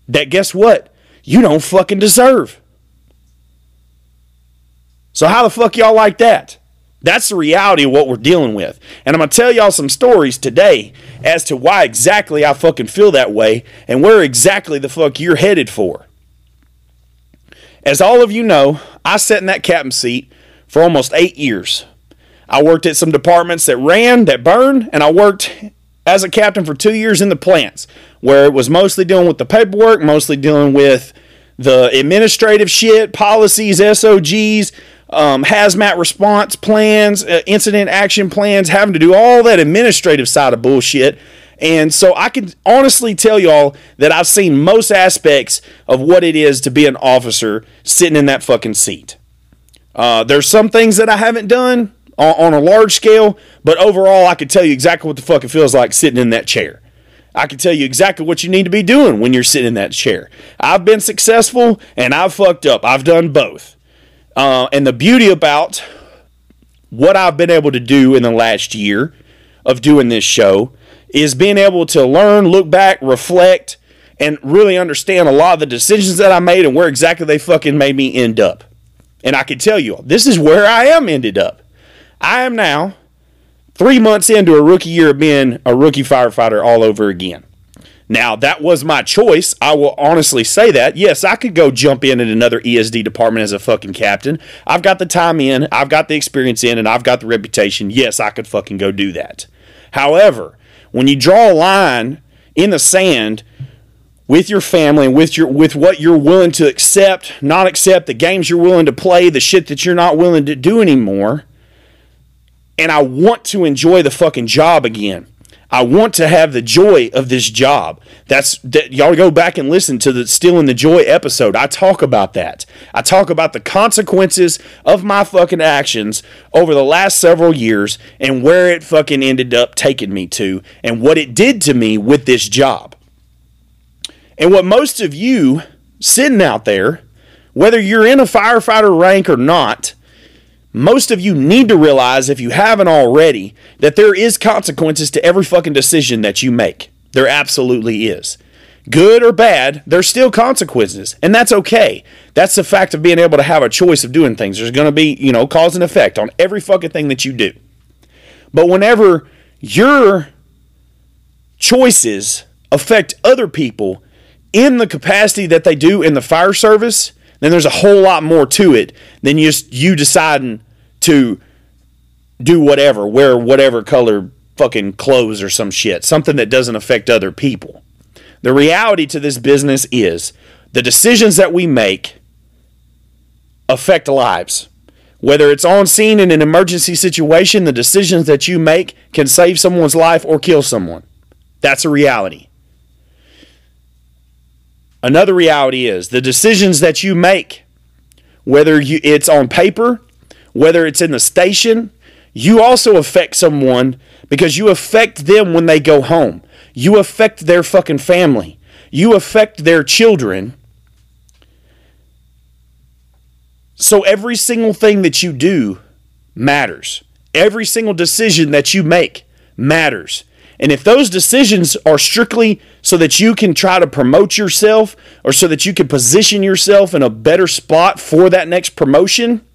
That guess what? You don't fucking deserve. So how the fuck y'all like that? That's the reality of what we're dealing with. And I'm going to tell y'all some stories today as to why exactly I fucking feel that way and where exactly the fuck you're headed for. As all of you know, I sat in that captain seat for almost eight years. I worked at some departments that ran, that burned, and I worked as a captain for two years in the plants, where it was mostly dealing with the paperwork, mostly dealing with the administrative shit, policies, SOGs, um, hazmat response plans, uh, incident action plans, having to do all that administrative side of bullshit. And so I can honestly tell y'all that I've seen most aspects of what it is to be an officer sitting in that fucking seat. Uh, there's some things that I haven't done on, on a large scale, but overall, I can tell you exactly what the fuck it feels like sitting in that chair. I can tell you exactly what you need to be doing when you're sitting in that chair. I've been successful and I've fucked up. I've done both. Uh, and the beauty about what I've been able to do in the last year of doing this show is being able to learn, look back, reflect, and really understand a lot of the decisions that I made and where exactly they fucking made me end up. And I can tell you, this is where I am ended up. I am now three months into a rookie year of being a rookie firefighter all over again. Now, that was my choice. I will honestly say that. Yes, I could go jump in at another ESD department as a fucking captain. I've got the time in, I've got the experience in, and I've got the reputation. Yes, I could fucking go do that. However, when you draw a line in the sand with your family and with your with what you're willing to accept, not accept, the games you're willing to play, the shit that you're not willing to do anymore, and I want to enjoy the fucking job again. I want to have the joy of this job. That's that y'all go back and listen to the stealing the Joy episode. I talk about that. I talk about the consequences of my fucking actions over the last several years and where it fucking ended up taking me to and what it did to me with this job. And what most of you sitting out there, whether you're in a firefighter rank or not, most of you need to realize, if you haven't already, that there is consequences to every fucking decision that you make. There absolutely is. Good or bad, there's still consequences, and that's okay. That's the fact of being able to have a choice of doing things. There's going to be, you know, cause and effect on every fucking thing that you do. But whenever your choices affect other people in the capacity that they do in the fire service, then there's a whole lot more to it than just you deciding to do whatever, wear whatever color fucking clothes or some shit, something that doesn't affect other people. The reality to this business is the decisions that we make affect lives. Whether it's on scene in an emergency situation, the decisions that you make can save someone's life or kill someone. That's a reality. Another reality is the decisions that you make, whether you, it's on paper, whether it's in the station, you also affect someone because you affect them when they go home. You affect their fucking family. You affect their children. So every single thing that you do matters. Every single decision that you make matters. And if those decisions are strictly so that you can try to promote yourself or so that you can position yourself in a better spot for that next promotion,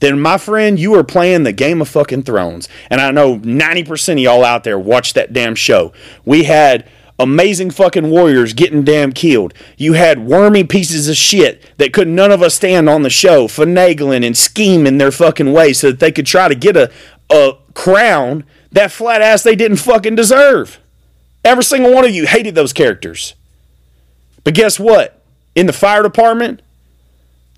then my friend, you are playing the Game of fucking Thrones. And I know 90% of y'all out there watch that damn show. We had amazing fucking warriors getting damn killed. You had wormy pieces of shit that could none of us stand on the show, finagling and scheming their fucking way so that they could try to get a, a crown that flat ass they didn't fucking deserve. Every single one of you hated those characters. But guess what? In the fire department,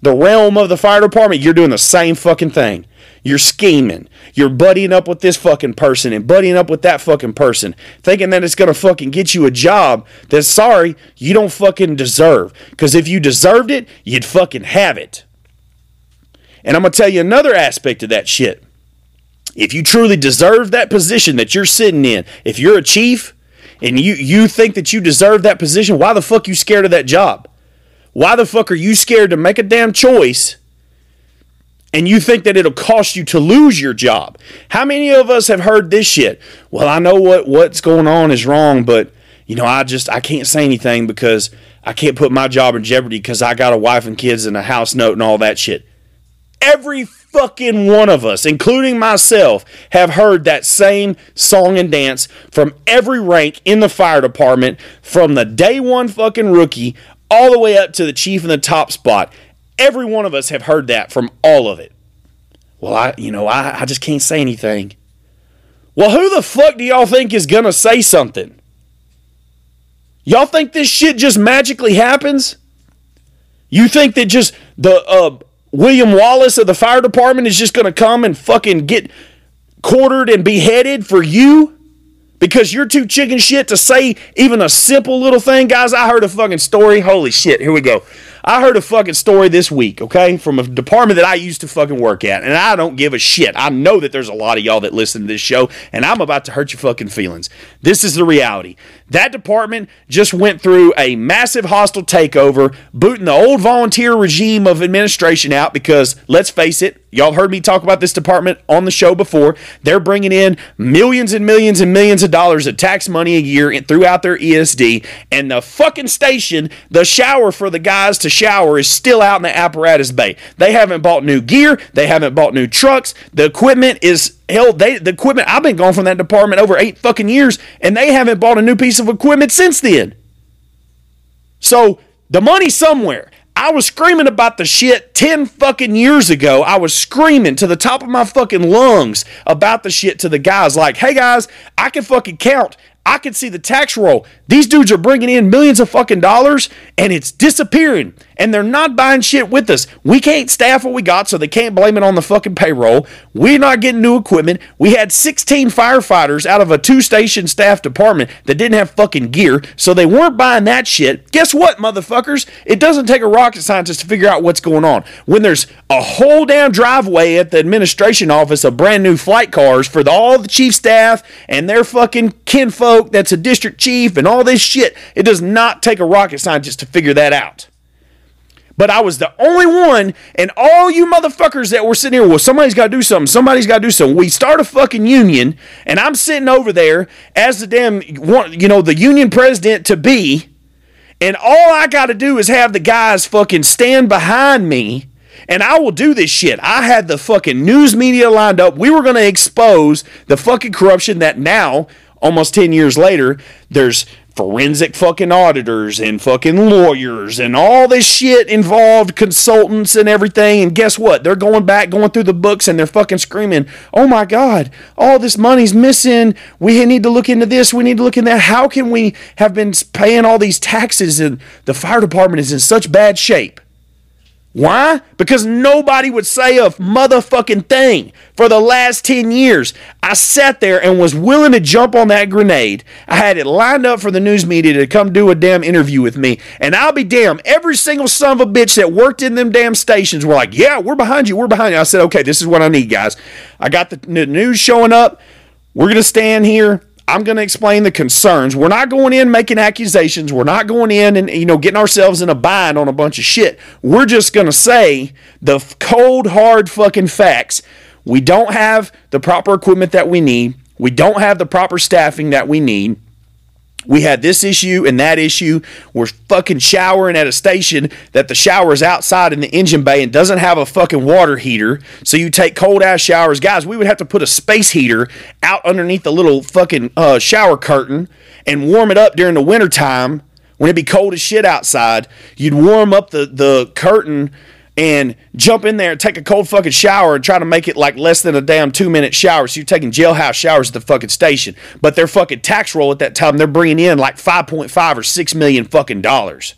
the realm of the fire department, you're doing the same fucking thing. You're scheming. You're buddying up with this fucking person and buddying up with that fucking person, thinking that it's gonna fucking get you a job that, sorry, you don't fucking deserve. Because if you deserved it, you'd fucking have it. And I'm gonna tell you another aspect of that shit. If you truly deserve that position that you're sitting in, if you're a chief and you, you think that you deserve that position, why the fuck you scared of that job? Why the fuck are you scared to make a damn choice and you think that it'll cost you to lose your job? How many of us have heard this shit? Well, I know what what's going on is wrong, but you know, I just I can't say anything because I can't put my job in jeopardy because I got a wife and kids and a house note and all that shit. Every fucking one of us, including myself, have heard that same song and dance from every rank in the fire department, from the day one fucking rookie all the way up to the chief in the top spot. Every one of us have heard that from all of it. Well, I, you know, I, I just can't say anything. Well, who the fuck do y'all think is gonna say something? Y'all think this shit just magically happens? You think that just the uh, William Wallace of the fire department is just gonna come and fucking get quartered and beheaded for you? Because you're too chicken shit to say even a simple little thing. Guys, I heard a fucking story. Holy shit, here we go. I heard a fucking story this week, okay, from a department that I used to fucking work at, and I don't give a shit. I know that there's a lot of y'all that listen to this show, and I'm about to hurt your fucking feelings. This is the reality. That department just went through a massive hostile takeover, booting the old volunteer regime of administration out because, let's face it, y'all heard me talk about this department on the show before. They're bringing in millions and millions and millions of dollars of tax money a year throughout their ESD, and the fucking station, the shower for the guys to shower, is still out in the apparatus bay. They haven't bought new gear, they haven't bought new trucks, the equipment is hell, they the equipment I've been gone from that department over eight fucking years, and they haven't bought a new piece of equipment since then. So the money's somewhere. I was screaming about the shit 10 fucking years ago. I was screaming to the top of my fucking lungs about the shit to the guys like, hey guys, I can fucking count. I can see the tax roll. These dudes are bringing in millions of fucking dollars and it's disappearing. And they're not buying shit with us. We can't staff what we got, so they can't blame it on the fucking payroll. We're not getting new equipment. We had 16 firefighters out of a two station staff department that didn't have fucking gear, so they weren't buying that shit. Guess what, motherfuckers? It doesn't take a rocket scientist to figure out what's going on. When there's a whole damn driveway at the administration office of brand new flight cars for the, all the chief staff and their fucking kinfolk that's a district chief and all this shit, it does not take a rocket scientist to figure that out. But I was the only one, and all you motherfuckers that were sitting here, well, somebody's got to do something. Somebody's got to do something. We start a fucking union, and I'm sitting over there as the damn, you know, the union president to be, and all I got to do is have the guys fucking stand behind me, and I will do this shit. I had the fucking news media lined up. We were going to expose the fucking corruption that now, almost 10 years later, there's forensic fucking auditors and fucking lawyers and all this shit involved, consultants and everything. And guess what? They're going back, going through the books, and they're fucking screaming, oh my God, all this money's missing. We need to look into this. We need to look into that. How can we have been paying all these taxes and the fire department is in such bad shape? Why? Because nobody would say a motherfucking thing for the last 10 years. I sat there and was willing to jump on that grenade. I had it lined up for the news media to come do a damn interview with me. And I'll be damn, every single son of a bitch that worked in them damn stations were like, yeah, we're behind you, we're behind you. I said, okay, this is what I need, guys. I got the news showing up. We're going to stand here I'm going to explain the concerns. We're not going in making accusations. We're not going in and you know getting ourselves in a bind on a bunch of shit. We're just going to say the cold hard fucking facts. We don't have the proper equipment that we need. We don't have the proper staffing that we need we had this issue and that issue. We're fucking showering at a station that the shower is outside in the engine bay and doesn't have a fucking water heater. So you take cold ass showers. Guys, we would have to put a space heater out underneath the little fucking uh, shower curtain and warm it up during the wintertime when it'd be cold as shit outside. You'd warm up the, the curtain and jump in there and take a cold fucking shower and try to make it like less than a damn two minute shower. So you're taking jailhouse showers at the fucking station. But their fucking tax roll at that time, they're bringing in like 5.5 or 6 million fucking dollars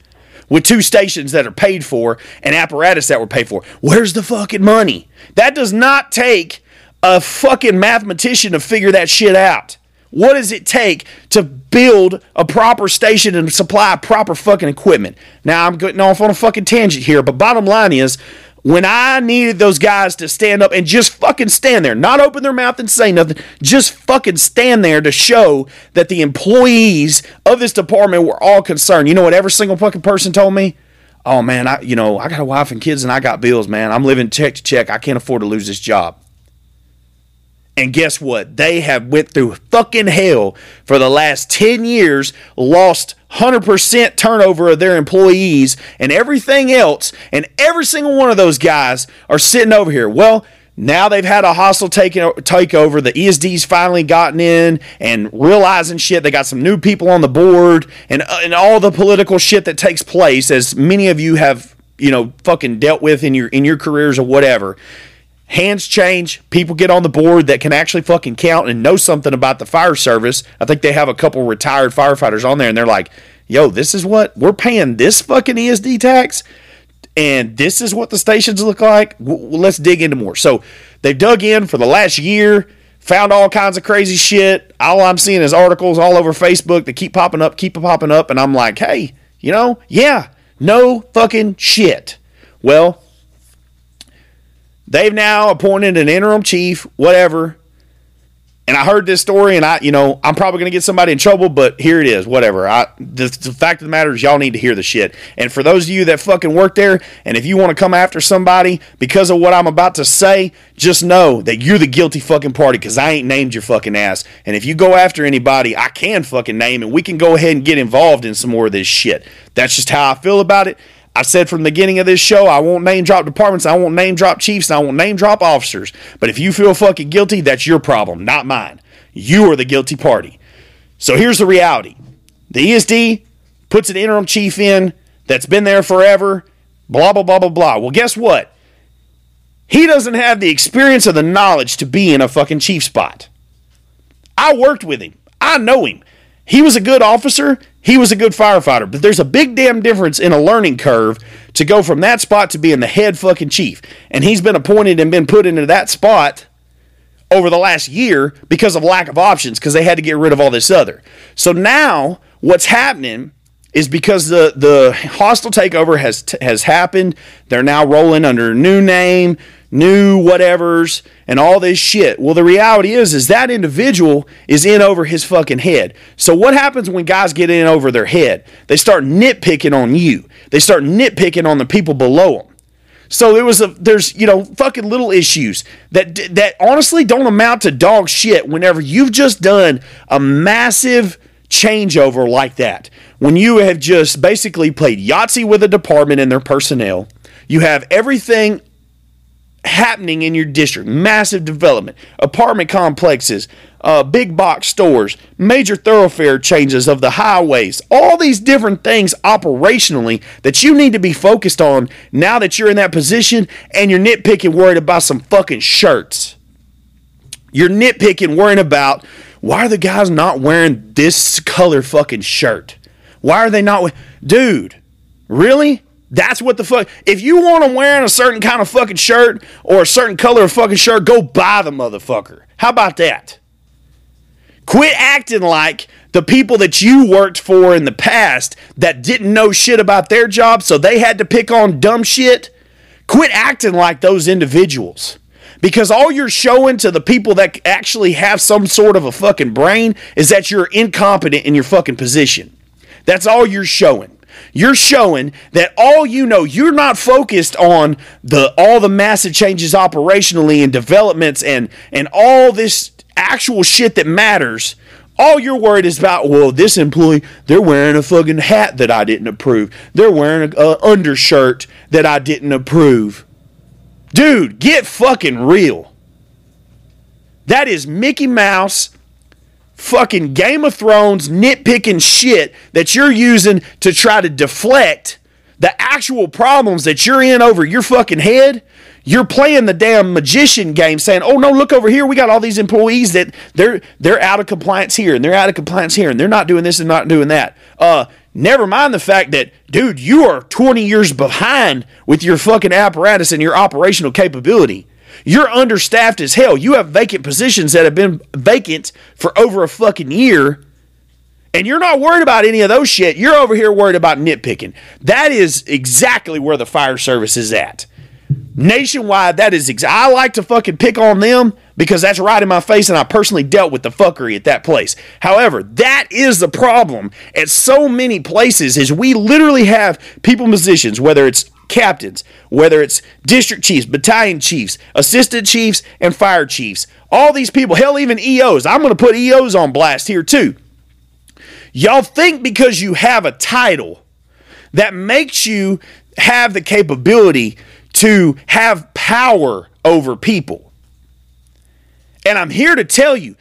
with two stations that are paid for and apparatus that were paid for. Where's the fucking money? That does not take a fucking mathematician to figure that shit out. What does it take to build a proper station and supply proper fucking equipment? Now I'm getting off on a fucking tangent here, but bottom line is when I needed those guys to stand up and just fucking stand there, not open their mouth and say nothing, just fucking stand there to show that the employees of this department were all concerned. You know what every single fucking person told me? Oh man, I you know, I got a wife and kids and I got bills, man. I'm living check to check. I can't afford to lose this job. And guess what? They have went through fucking hell for the last 10 years, lost 100% turnover of their employees and everything else, and every single one of those guys are sitting over here. Well, now they've had a hostile take, take over. The ESD's finally gotten in and realizing shit. They got some new people on the board and, uh, and all the political shit that takes place, as many of you have, you know, fucking dealt with in your in your careers or whatever hands change, people get on the board that can actually fucking count and know something about the fire service. I think they have a couple retired firefighters on there and they're like, yo, this is what we're paying this fucking ESD tax and this is what the stations look like. Let's dig into more. So they've dug in for the last year, found all kinds of crazy shit. All I'm seeing is articles all over Facebook that keep popping up, keep popping up. And I'm like, hey, you know, yeah, no fucking shit. Well, They've now appointed an interim chief, whatever. And I heard this story, and I, you know, I'm probably going to get somebody in trouble, but here it is, whatever. I, the, the, fact of the matter is, y'all need to hear the shit. And for those of you that fucking work there, and if you want to come after somebody because of what I'm about to say, just know that you're the guilty fucking party because I ain't named your fucking ass. And if you go after anybody, I can fucking name, and we can go ahead and get involved in some more of this shit. That's just how I feel about it. I said from the beginning of this show, I won't name drop departments, I won't name drop chiefs, I won't name drop officers. But if you feel fucking guilty, that's your problem, not mine. You are the guilty party. So here's the reality the ESD puts an interim chief in that's been there forever, blah, blah, blah, blah, blah. Well, guess what? He doesn't have the experience or the knowledge to be in a fucking chief spot. I worked with him, I know him. He was a good officer. He was a good firefighter, but there's a big damn difference in a learning curve to go from that spot to being the head fucking chief. And he's been appointed and been put into that spot over the last year because of lack of options because they had to get rid of all this other. So now what's happening is because the the hostile takeover has t- has happened. They're now rolling under a new name, new whatevers, and all this shit. Well, the reality is, is that individual is in over his fucking head. So what happens when guys get in over their head? They start nitpicking on you. They start nitpicking on the people below them. So there was a there's you know fucking little issues that that honestly don't amount to dog shit. Whenever you've just done a massive changeover like that, when you have just basically played Yahtzee with a department and their personnel, you have everything happening in your district massive development, apartment complexes, uh, big box stores, major thoroughfare changes of the highways, all these different things operationally that you need to be focused on now that you're in that position and you're nitpicking, worried about some fucking shirts. You're nitpicking, worrying about why are the guys not wearing this color fucking shirt? Why are they not? With dude, really? That's what the fuck. If you want them wearing a certain kind of fucking shirt or a certain color of fucking shirt, go buy the motherfucker. How about that? Quit acting like the people that you worked for in the past that didn't know shit about their job, so they had to pick on dumb shit. Quit acting like those individuals. Because all you're showing to the people that actually have some sort of a fucking brain is that you're incompetent in your fucking position. That's all you're showing. You're showing that all you know, you're not focused on the all the massive changes operationally and developments and and all this actual shit that matters. All you're worried is about, well, this employee, they're wearing a fucking hat that I didn't approve. They're wearing a, a undershirt that I didn't approve. Dude, get fucking real. That is Mickey Mouse fucking Game of Thrones nitpicking shit that you're using to try to deflect the actual problems that you're in over your fucking head. You're playing the damn magician game saying, "Oh no, look over here. We got all these employees that they're they're out of compliance here and they're out of compliance here and they're not doing this and not doing that." Uh Never mind the fact that, dude, you are 20 years behind with your fucking apparatus and your operational capability. You're understaffed as hell. You have vacant positions that have been vacant for over a fucking year. And you're not worried about any of those shit. You're over here worried about nitpicking. That is exactly where the fire service is at. Nationwide, that is ex- I like to fucking pick on them because that's right in my face and I personally dealt with the fuckery at that place. However, that is the problem at so many places is we literally have people musicians, whether it's captains, whether it's district chiefs, battalion chiefs, assistant chiefs, and fire chiefs. All these people, hell, even EOs. I'm going to put EOs on blast here too. Y'all think because you have a title that makes you have the capability to have power over people. And I'm here to tell you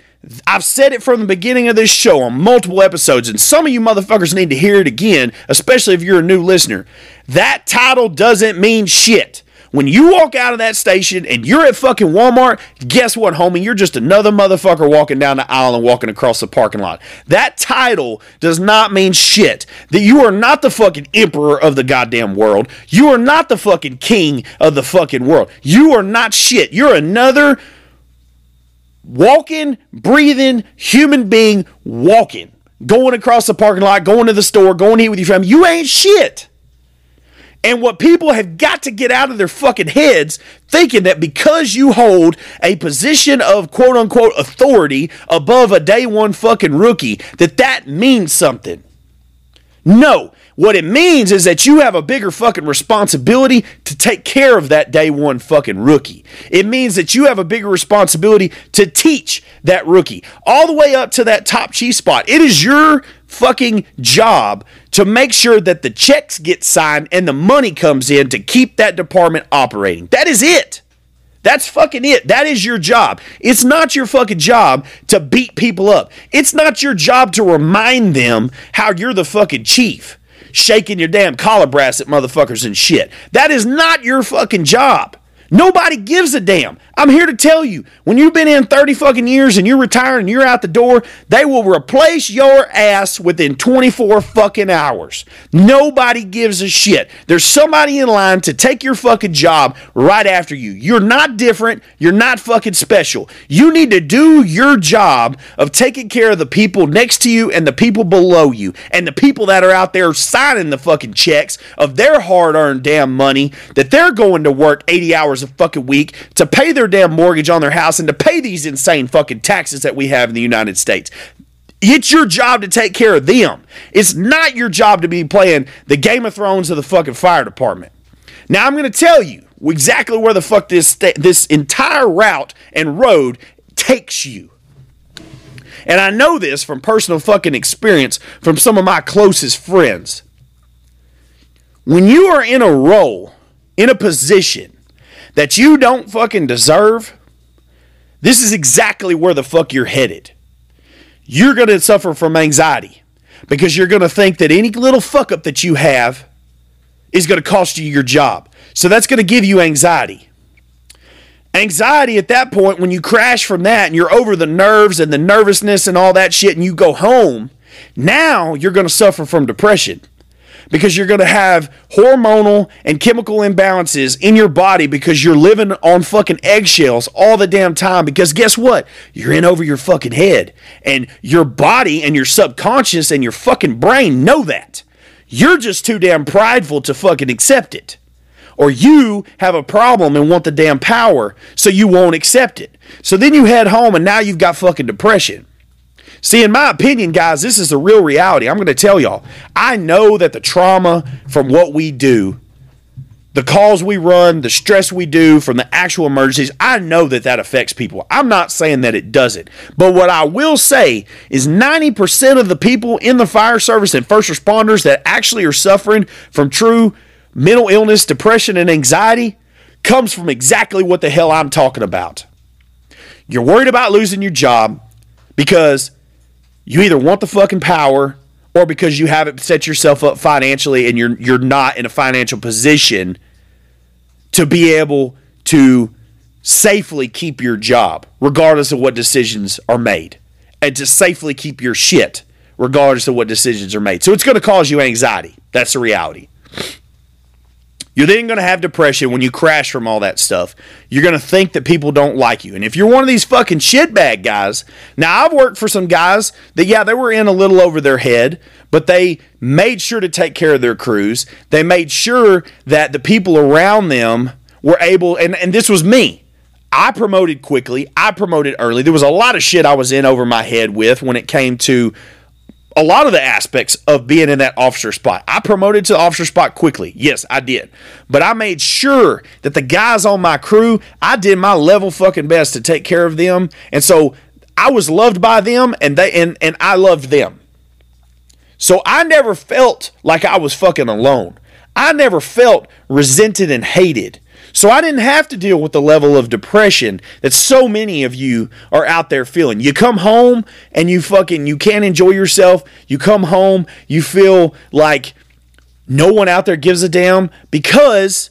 I've said it from the beginning of this show on multiple episodes, and some of you motherfuckers need to hear it again, especially if you're a new listener. That title doesn't mean shit. When you walk out of that station and you're at fucking Walmart, guess what, homie? You're just another motherfucker walking down the aisle and walking across the parking lot. That title does not mean shit. That you are not the fucking emperor of the goddamn world. You are not the fucking king of the fucking world. You are not shit. You're another walking, breathing human being walking, going across the parking lot, going to the store, going eat with your family. You ain't shit. And what people have got to get out of their fucking heads thinking that because you hold a position of quote unquote authority above a day one fucking rookie, that that means something. No, what it means is that you have a bigger fucking responsibility to take care of that day one fucking rookie. It means that you have a bigger responsibility to teach that rookie all the way up to that top chief spot. It is your fucking job to make sure that the checks get signed and the money comes in to keep that department operating. That is it. That's fucking it. That is your job. It's not your fucking job to beat people up. It's not your job to remind them how you're the fucking chief shaking your damn collar brass at motherfuckers and shit. That is not your fucking job. Nobody gives a damn. I'm here to tell you, when you've been in 30 fucking years and you're retiring and you're out the door, they will replace your ass within 24 fucking hours. Nobody gives a shit. There's somebody in line to take your fucking job right after you. You're not different. You're not fucking special. You need to do your job of taking care of the people next to you and the people below you and the people that are out there signing the fucking checks of their hard earned damn money that they're going to work 80 hours a fucking week to pay their damn mortgage on their house and to pay these insane fucking taxes that we have in the United States. It's your job to take care of them. It's not your job to be playing the Game of Thrones of the fucking fire department. Now I'm going to tell you exactly where the fuck this this entire route and road takes you. And I know this from personal fucking experience from some of my closest friends. When you are in a role, in a position that you don't fucking deserve, this is exactly where the fuck you're headed. You're going to suffer from anxiety because you're going to think that any little fuck up that you have is going to cost you your job. So that's going to give you anxiety. Anxiety at that point, when you crash from that and you're over the nerves and the nervousness and all that shit and you go home, now you're going to suffer from depression because you're going to have hormonal and chemical imbalances in your body because you're living on fucking eggshells all the damn time. Because guess what? You're in over your fucking head. And your body and your subconscious and your fucking brain know that. You're just too damn prideful to fucking accept it. Or you have a problem and want the damn power, so you won't accept it. So then you head home and now you've got fucking depression. See, in my opinion, guys, this is the real reality. I'm going to tell y'all. I know that the trauma from what we do, the calls we run, the stress we do from the actual emergencies, I know that that affects people. I'm not saying that it doesn't. But what I will say is 90% of the people in the fire service and first responders that actually are suffering from true mental illness, depression, and anxiety comes from exactly what the hell I'm talking about. You're worried about losing your job because you either want the fucking power or because you haven't set yourself up financially and you're you're not in a financial position to be able to safely keep your job regardless of what decisions are made and to safely keep your shit regardless of what decisions are made. So it's going to cause you anxiety. That's the reality. You're then going to have depression when you crash from all that stuff. You're going to think that people don't like you. And if you're one of these fucking shitbag guys, now I've worked for some guys that, yeah, they were in a little over their head, but they made sure to take care of their crews. They made sure that the people around them were able, and, and this was me. I promoted quickly. I promoted early. There was a lot of shit I was in over my head with when it came to a lot of the aspects of being in that officer spot. I promoted to the officer spot quickly. Yes, I did. But I made sure that the guys on my crew, I did my level fucking best to take care of them. And so I was loved by them and they and, and I loved them. So I never felt like I was fucking alone. I never felt resented and hated. So I didn't have to deal with the level of depression that so many of you are out there feeling. You come home and you fucking you can't enjoy yourself. You come home, you feel like no one out there gives a damn because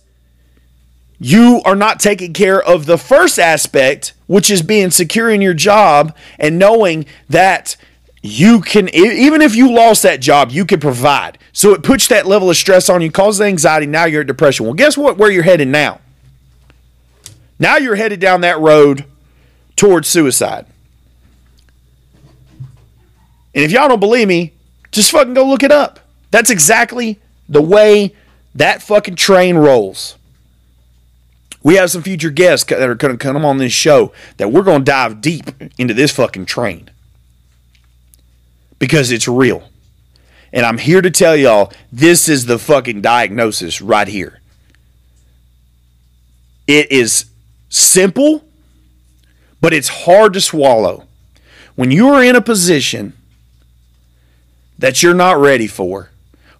you are not taking care of the first aspect, which is being secure in your job and knowing that you can even if you lost that job you can provide so it puts that level of stress on you causes anxiety now you're at depression well guess what where you're headed now now you're headed down that road towards suicide and if y'all don't believe me just fucking go look it up that's exactly the way that fucking train rolls we have some future guests that are going to come on this show that we're going to dive deep into this fucking train because it's real. And I'm here to tell y'all this is the fucking diagnosis right here. It is simple, but it's hard to swallow. When you are in a position that you're not ready for,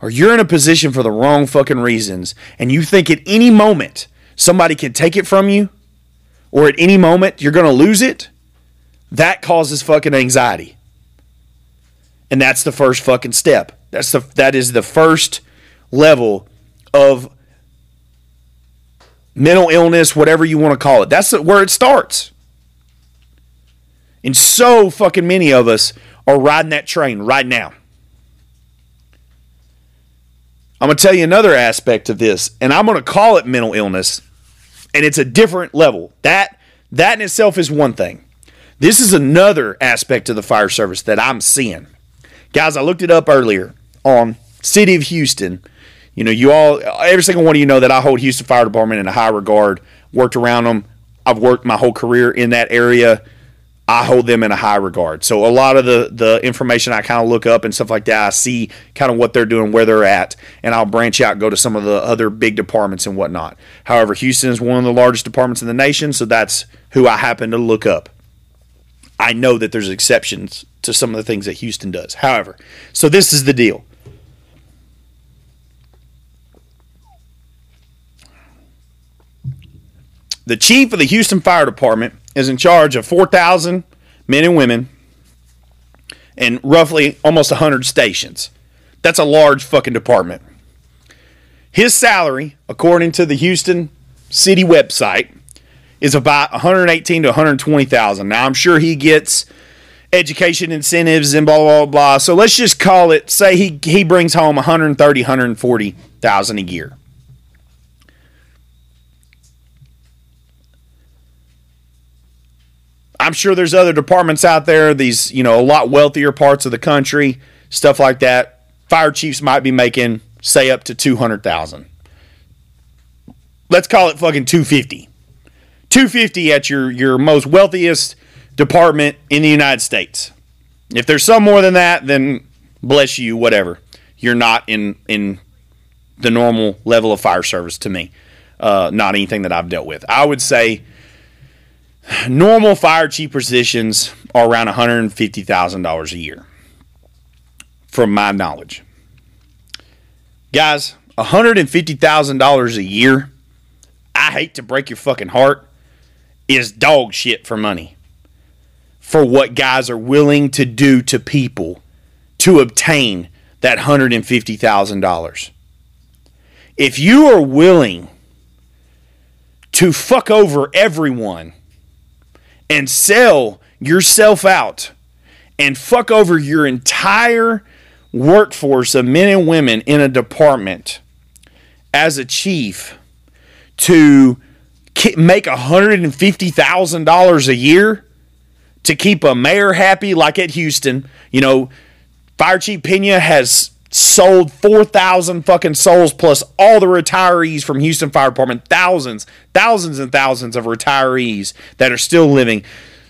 or you're in a position for the wrong fucking reasons, and you think at any moment somebody can take it from you, or at any moment you're going to lose it, that causes fucking anxiety. And that's the first fucking step. That's the that is the first level of mental illness, whatever you want to call it. That's where it starts. And so fucking many of us are riding that train right now. I'm going to tell you another aspect of this, and I'm going to call it mental illness, and it's a different level. That that in itself is one thing. This is another aspect of the fire service that I'm seeing. Guys, I looked it up earlier on City of Houston. You know, you all, every single one of you know that I hold Houston Fire Department in a high regard, worked around them. I've worked my whole career in that area. I hold them in a high regard. So a lot of the the information I kind of look up and stuff like that, I see kind of what they're doing, where they're at, and I'll branch out, go to some of the other big departments and whatnot. However, Houston is one of the largest departments in the nation, so that's who I happen to look up. I know that there's exceptions to some of the things that Houston does. However, so this is the deal. The chief of the Houston Fire Department is in charge of 4,000 men and women and roughly almost 100 stations. That's a large fucking department. His salary, according to the Houston city website, is about 118 to 120,000. Now I'm sure he gets education incentives and blah blah blah. So let's just call it say he he brings home 130 140,000 a year. I'm sure there's other departments out there, these, you know, a lot wealthier parts of the country, stuff like that. Fire chiefs might be making say up to 200,000. Let's call it fucking 250. 250 at your your most wealthiest department in the United States. If there's some more than that, then bless you, whatever. You're not in in the normal level of fire service to me. Uh, not anything that I've dealt with. I would say normal fire chief positions are around $150,000 a year, from my knowledge. Guys, $150,000 a year, I hate to break your fucking heart, is dog shit for money. For what guys are willing to do to people to obtain that $150,000. If you are willing to fuck over everyone and sell yourself out and fuck over your entire workforce of men and women in a department as a chief to make $150,000 a year to keep a mayor happy, like at Houston. You know, Fire Chief Pena has sold 4,000 fucking souls plus all the retirees from Houston Fire Department, thousands, thousands and thousands of retirees that are still living.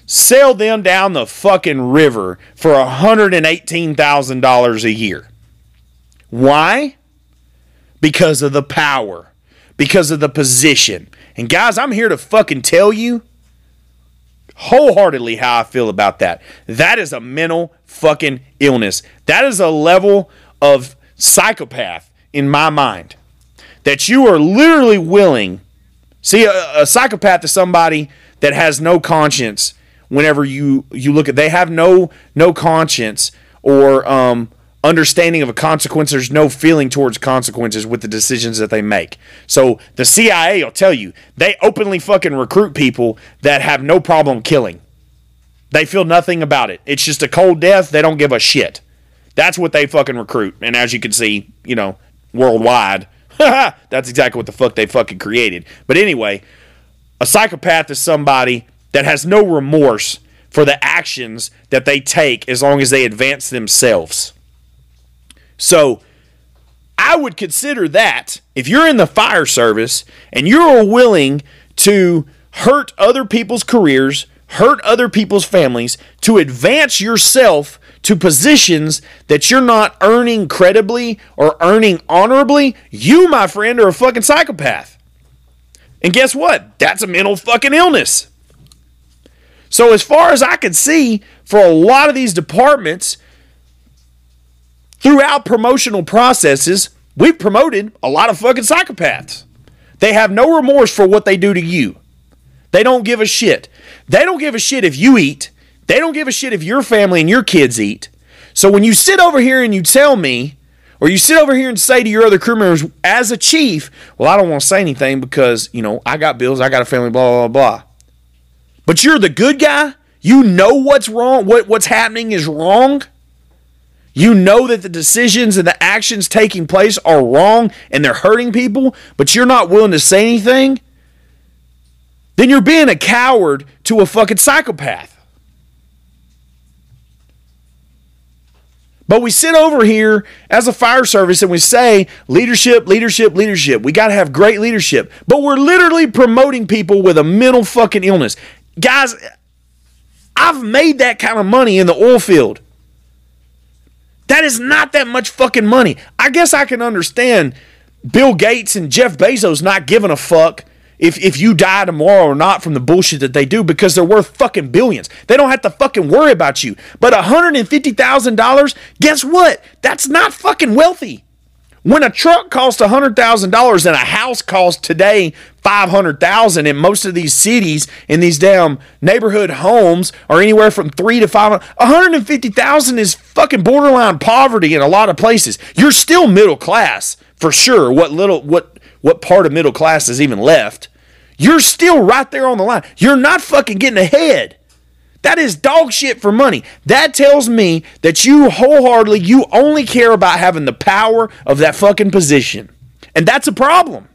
Sailed them down the fucking river for $118,000 a year. Why? Because of the power, because of the position, and guys, I'm here to fucking tell you wholeheartedly how I feel about that. That is a mental fucking illness. That is a level of psychopath in my mind. That you are literally willing. See, a, a psychopath is somebody that has no conscience whenever you you look at they have no no conscience or um understanding of a consequence. There's no feeling towards consequences with the decisions that they make. So the CIA will tell you they openly fucking recruit people that have no problem killing. They feel nothing about it. It's just a cold death. They don't give a shit. That's what they fucking recruit. And as you can see, you know, worldwide, that's exactly what the fuck they fucking created. But anyway, a psychopath is somebody that has no remorse for the actions that they take as long as they advance themselves. So I would consider that if you're in the fire service and you're willing to hurt other people's careers, hurt other people's families, to advance yourself to positions that you're not earning credibly or earning honorably, you, my friend, are a fucking psychopath. And guess what? That's a mental fucking illness. So, as far as I can see, for a lot of these departments, throughout promotional processes, we've promoted a lot of fucking psychopaths. They have no remorse for what they do to you. They don't give a shit. They don't give a shit if you eat. They don't give a shit if your family and your kids eat. So when you sit over here and you tell me, Or you sit over here and say to your other crew members, as a chief, well, I don't want to say anything because, you know, I got bills, I got a family, blah, blah, blah. But you're the good guy? You know what's wrong, what, what's happening is wrong? You know that the decisions and the actions taking place are wrong and they're hurting people, but you're not willing to say anything? Then you're being a coward to a fucking psychopath. But we sit over here as a fire service and we say leadership, leadership, leadership. We got to have great leadership. But we're literally promoting people with a mental fucking illness. Guys, I've made that kind of money in the oil field. That is not that much fucking money. I guess I can understand Bill Gates and Jeff Bezos not giving a fuck if, if you die tomorrow or not from the bullshit that they do because they're worth fucking billions. They don't have to fucking worry about you. But $150,000, guess what? That's not fucking wealthy. When a truck costs $100,000 and a house costs today 500,000 in most of these cities in these damn neighborhood homes are anywhere from 3 to 500 150,000 is fucking borderline poverty in a lot of places. You're still middle class for sure. What little what what part of middle class is even left? You're still right there on the line. You're not fucking getting ahead. That is dog shit for money. That tells me that you wholeheartedly, you only care about having the power of that fucking position. And that's a problem.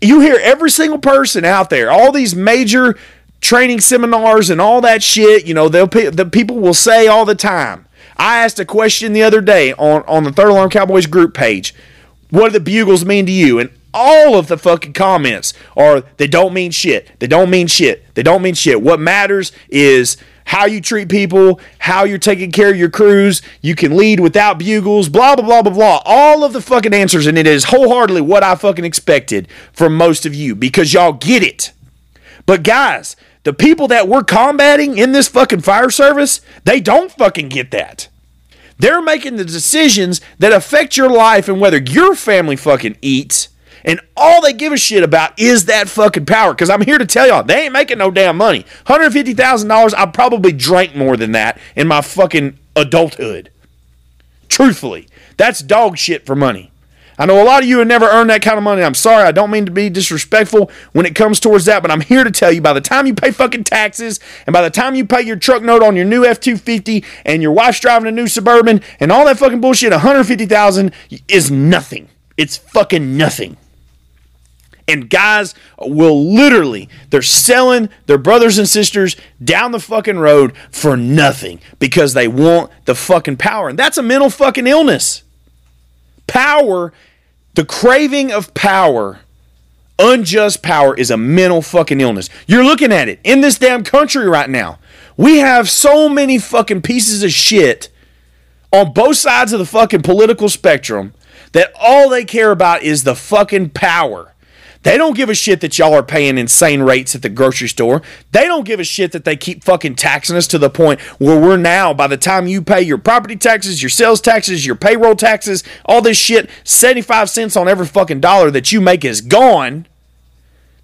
You hear every single person out there, all these major training seminars and all that shit, you know, they'll the people will say all the time. I asked a question the other day on, on the Third Alarm Cowboys group page. What do the bugles mean to you? And all of the fucking comments are they don't mean shit. They don't mean shit. They don't mean shit. What matters is how you treat people, how you're taking care of your crews. You can lead without bugles, blah, blah, blah, blah, blah. All of the fucking answers. And it is wholeheartedly what I fucking expected from most of you because y'all get it. But guys, the people that we're combating in this fucking fire service, they don't fucking get that. They're making the decisions that affect your life and whether your family fucking eats and all they give a shit about is that fucking power. Because I'm here to tell y'all, they ain't making no damn money. $150,000, I probably drank more than that in my fucking adulthood. Truthfully, that's dog shit for money. I know a lot of you have never earned that kind of money. I'm sorry. I don't mean to be disrespectful when it comes towards that, but I'm here to tell you by the time you pay fucking taxes and by the time you pay your truck note on your new F 250 and your wife's driving a new Suburban and all that fucking bullshit, 150000 is nothing. It's fucking nothing. And guys will literally, they're selling their brothers and sisters down the fucking road for nothing because they want the fucking power. And that's a mental fucking illness. Power, the craving of power, unjust power is a mental fucking illness. You're looking at it in this damn country right now. We have so many fucking pieces of shit on both sides of the fucking political spectrum that all they care about is the fucking power. They don't give a shit that y'all are paying insane rates at the grocery store. They don't give a shit that they keep fucking taxing us to the point where we're now, by the time you pay your property taxes, your sales taxes, your payroll taxes, all this shit, 75 cents on every fucking dollar that you make is gone.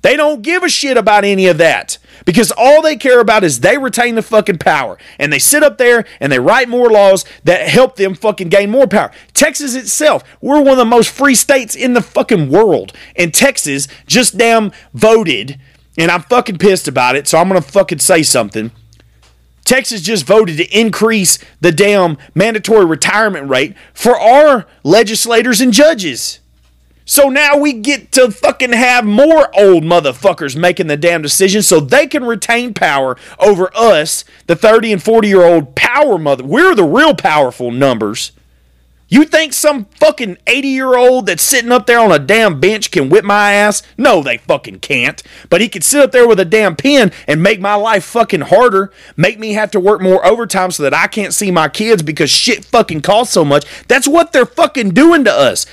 They don't give a shit about any of that because all they care about is they retain the fucking power. And they sit up there and they write more laws that help them fucking gain more power. Texas itself, we're one of the most free states in the fucking world. And Texas just damn voted, and I'm fucking pissed about it, so I'm gonna fucking say something. Texas just voted to increase the damn mandatory retirement rate for our legislators and judges. So now we get to fucking have more old motherfuckers making the damn decisions so they can retain power over us, the 30 and 40 year old power mother. We're the real powerful numbers. You think some fucking 80 year old that's sitting up there on a damn bench can whip my ass? No, they fucking can't. But he can sit up there with a damn pen and make my life fucking harder, make me have to work more overtime so that I can't see my kids because shit fucking costs so much. That's what they're fucking doing to us.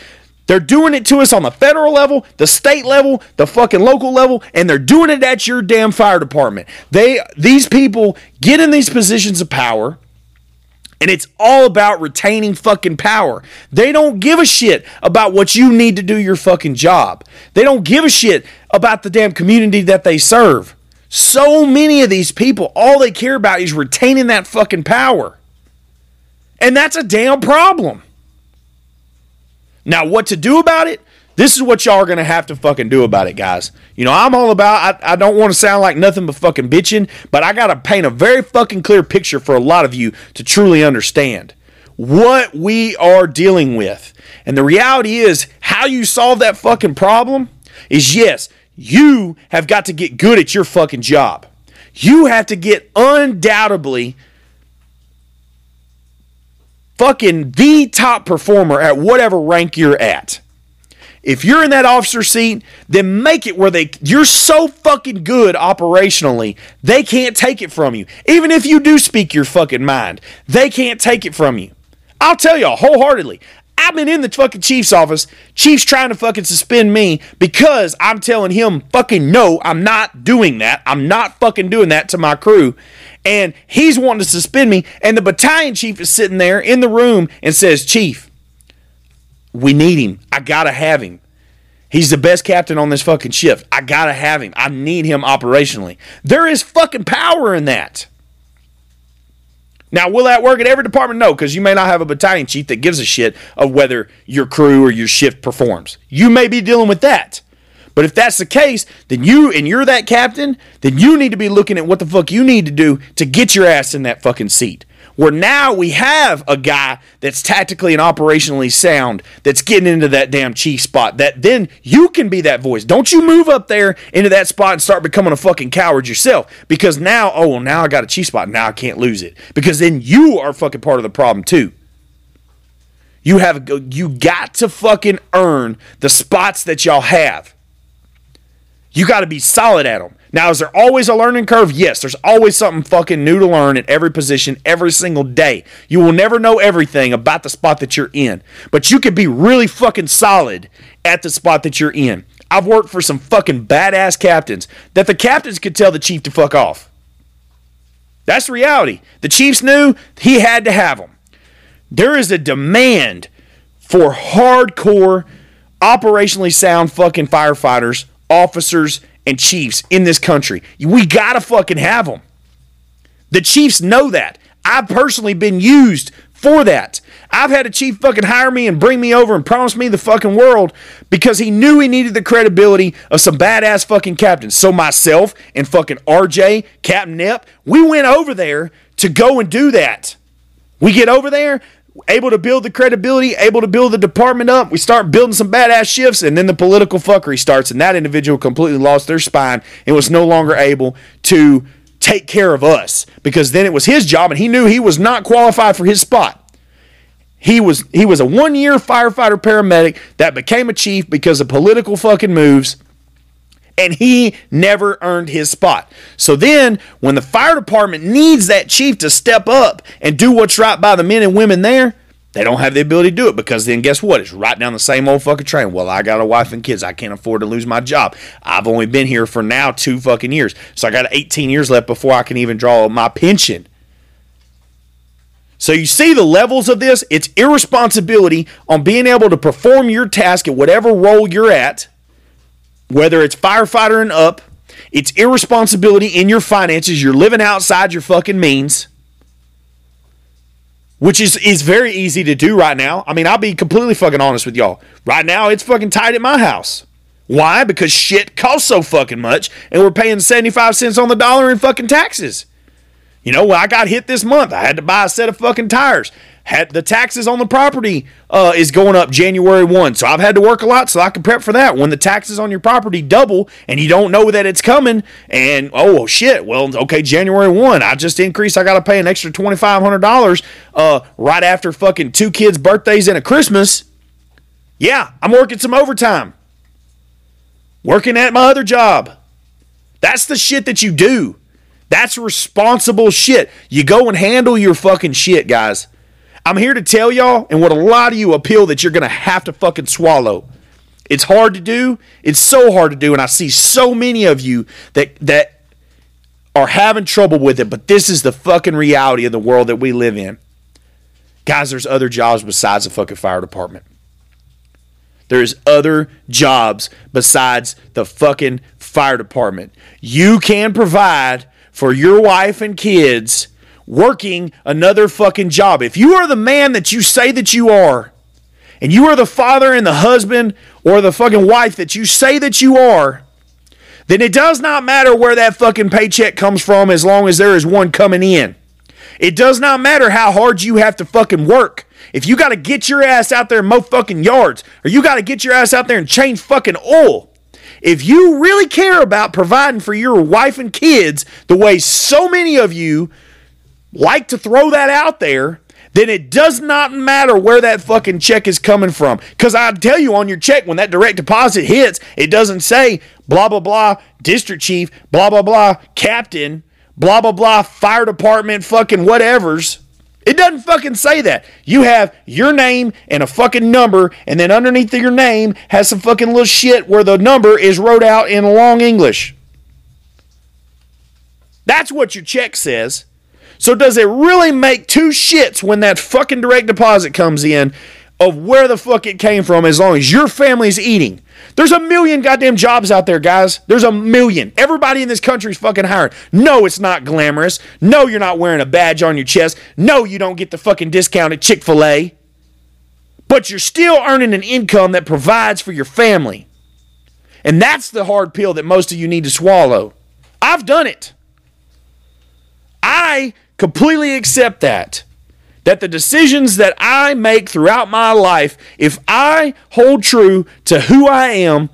They're doing it to us on the federal level, the state level, the fucking local level, and they're doing it at your damn fire department. They these people get in these positions of power. And it's all about retaining fucking power. They don't give a shit about what you need to do your fucking job. They don't give a shit about the damn community that they serve. So many of these people, all they care about is retaining that fucking power. And that's a damn problem. Now, what to do about it? This is what y'all are gonna have to fucking do about it, guys. You know, I'm all about. I, I don't want to sound like nothing but fucking bitching, but I gotta paint a very fucking clear picture for a lot of you to truly understand what we are dealing with. And the reality is, how you solve that fucking problem is yes, you have got to get good at your fucking job. You have to get undoubtedly fucking the top performer at whatever rank you're at. If you're in that officer seat, then make it where they you're so fucking good operationally, they can't take it from you. Even if you do speak your fucking mind, they can't take it from you. I'll tell y'all wholeheartedly. I've been in the fucking chief's office. Chief's trying to fucking suspend me because I'm telling him fucking no, I'm not doing that. I'm not fucking doing that to my crew. And he's wanting to suspend me. And the battalion chief is sitting there in the room and says, Chief, we need him. I gotta have him. He's the best captain on this fucking ship. I gotta have him. I need him operationally. There is fucking power in that. Now, will that work at every department? No, because you may not have a battalion chief that gives a shit of whether your crew or your shift performs. You may be dealing with that. But if that's the case, then you and you're that captain, then you need to be looking at what the fuck you need to do to get your ass in that fucking seat. Where now we have a guy that's tactically and operationally sound that's getting into that damn chief spot that then you can be that voice. Don't you move up there into that spot and start becoming a fucking coward yourself. Because now oh well now i got a chief spot. Now i can't lose it. Because then you are fucking part of the problem too. You have you got to fucking earn the spots that y'all have you got to be solid at them now, is there always a learning curve? Yes, there's always something fucking new to learn at every position every single day. You will never know everything about the spot that you're in, but you could be really fucking solid at the spot that you're in. I've worked for some fucking badass captains that the captains could tell the chief to fuck off. That's the reality. The Chiefs knew he had to have them. There is a demand for hardcore, operationally sound fucking firefighters, officers, and Chiefs in this country. We got to fucking have them. The Chiefs know that. I've personally been used for that. I've had a chief fucking hire me and bring me over and promise me the fucking world because he knew he needed the credibility of some badass fucking captains. So myself and fucking RJ, Captain Nep, we went over there to go and do that. We get over there, able to build the credibility, able to build the department up. We start building some badass shifts, and then the political fuckery starts, and that individual completely lost their spine and was no longer able to take care of us because then it was his job, and he knew he was not qualified for his spot. He was he was a one year firefighter paramedic that became a chief because of political fucking moves and he never earned his spot. So then, when the fire department needs that chief to step up and do what's right by the men and women there, they don't have the ability to do it because then guess what? It's right down the same old fucking train. Well, I got a wife and kids. I can't afford to lose my job. I've only been here for now two fucking years. So I got 18 years left before I can even draw my pension. So you see the levels of this? It's irresponsibility on being able to perform your task at whatever role you're at whether it's firefighter and up, it's irresponsibility in your finances. You're living outside your fucking means, which is, is very easy to do right now. I mean, I'll be completely fucking honest with y'all. Right now, it's fucking tight at my house. Why? Because shit costs so fucking much, and we're paying 75 cents on the dollar in fucking taxes. You know, when I got hit this month, I had to buy a set of fucking tires had the taxes on the property uh, is going up January 1. So I've had to work a lot so I can prep for that. When the taxes on your property double and you don't know that it's coming, and oh shit, well, okay, January 1, I just increased, I got to pay an extra $2,500 uh, right after fucking two kids' birthdays and a Christmas. Yeah, I'm working some overtime, working at my other job. That's the shit that you do. That's responsible shit. You go and handle your fucking shit, guys. I'm here to tell y'all, and what a lot of you appeal that you're going to have to fucking swallow. It's hard to do. It's so hard to do, and I see so many of you that that are having trouble with it. But this is the fucking reality of the world that we live in, guys. There's other jobs besides the fucking fire department. There's other jobs besides the fucking fire department. You can provide for your wife and kids working another fucking job. If you are the man that you say that you are, and you are the father and the husband or the fucking wife that you say that you are, then it does not matter where that fucking paycheck comes from as long as there is one coming in. It does not matter how hard you have to fucking work. If you got to get your ass out there and mow fucking yards, or you got to get your ass out there and change fucking oil, if you really care about providing for your wife and kids the way so many of you like to throw that out there, then it does not matter where that fucking check is coming from. Because I tell you on your check, when that direct deposit hits, it doesn't say blah, blah, blah, district chief, blah, blah, blah, captain, blah, blah, blah, fire department, fucking whatevers. It doesn't fucking say that. You have your name and a fucking number, and then underneath your name has some fucking little shit where the number is wrote out in long English. That's what your check says. So does it really make two shits when that fucking direct deposit comes in of where the fuck it came from as long as your family's eating? There's a million goddamn jobs out there, guys. There's a million. Everybody in this country is fucking hired. No, it's not glamorous. No, you're not wearing a badge on your chest. No, you don't get the fucking discount at Chick fil A. But you're still earning an income that provides for your family. And that's the hard pill that most of you need to swallow. I've done it. I completely accept that. That the decisions that I make throughout my life, if I hold true to who I am,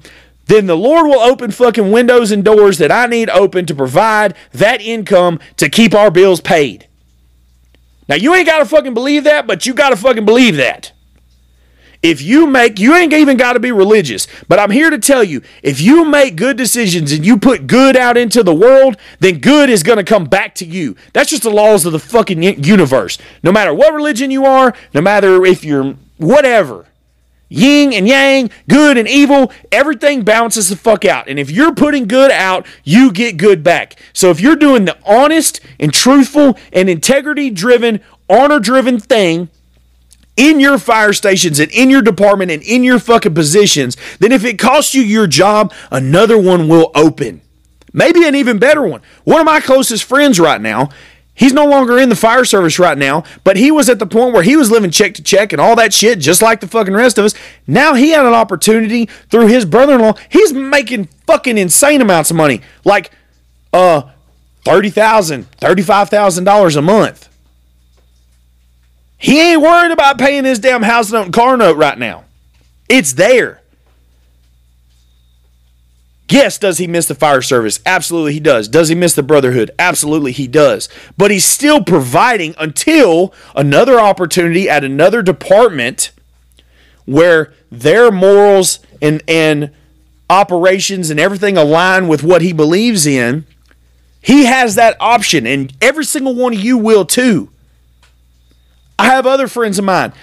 then the Lord will open fucking windows and doors that I need open to provide that income to keep our bills paid. Now, you ain't got to fucking believe that, but you got to fucking believe that. If you make, you ain't even got to be religious, but I'm here to tell you if you make good decisions and you put good out into the world, then good is going to come back to you. That's just the laws of the fucking universe. No matter what religion you are, no matter if you're whatever, yin and yang, good and evil, everything balances the fuck out. And if you're putting good out, you get good back. So if you're doing the honest and truthful and integrity driven, honor driven thing, in your fire stations and in your department and in your fucking positions, then if it costs you your job, another one will open. Maybe an even better one. One of my closest friends right now, he's no longer in the fire service right now, but he was at the point where he was living check to check and all that shit, just like the fucking rest of us. Now he had an opportunity through his brother in law. He's making fucking insane amounts of money. Like, uh, $30,000, $35,000 a month. He ain't worried about paying his damn house note and car note right now. It's there. Yes, does he miss the fire service? Absolutely, he does. Does he miss the brotherhood? Absolutely, he does. But he's still providing until another opportunity at another department where their morals and, and operations and everything align with what he believes in. He has that option, and every single one of you will too. I have other friends of mine.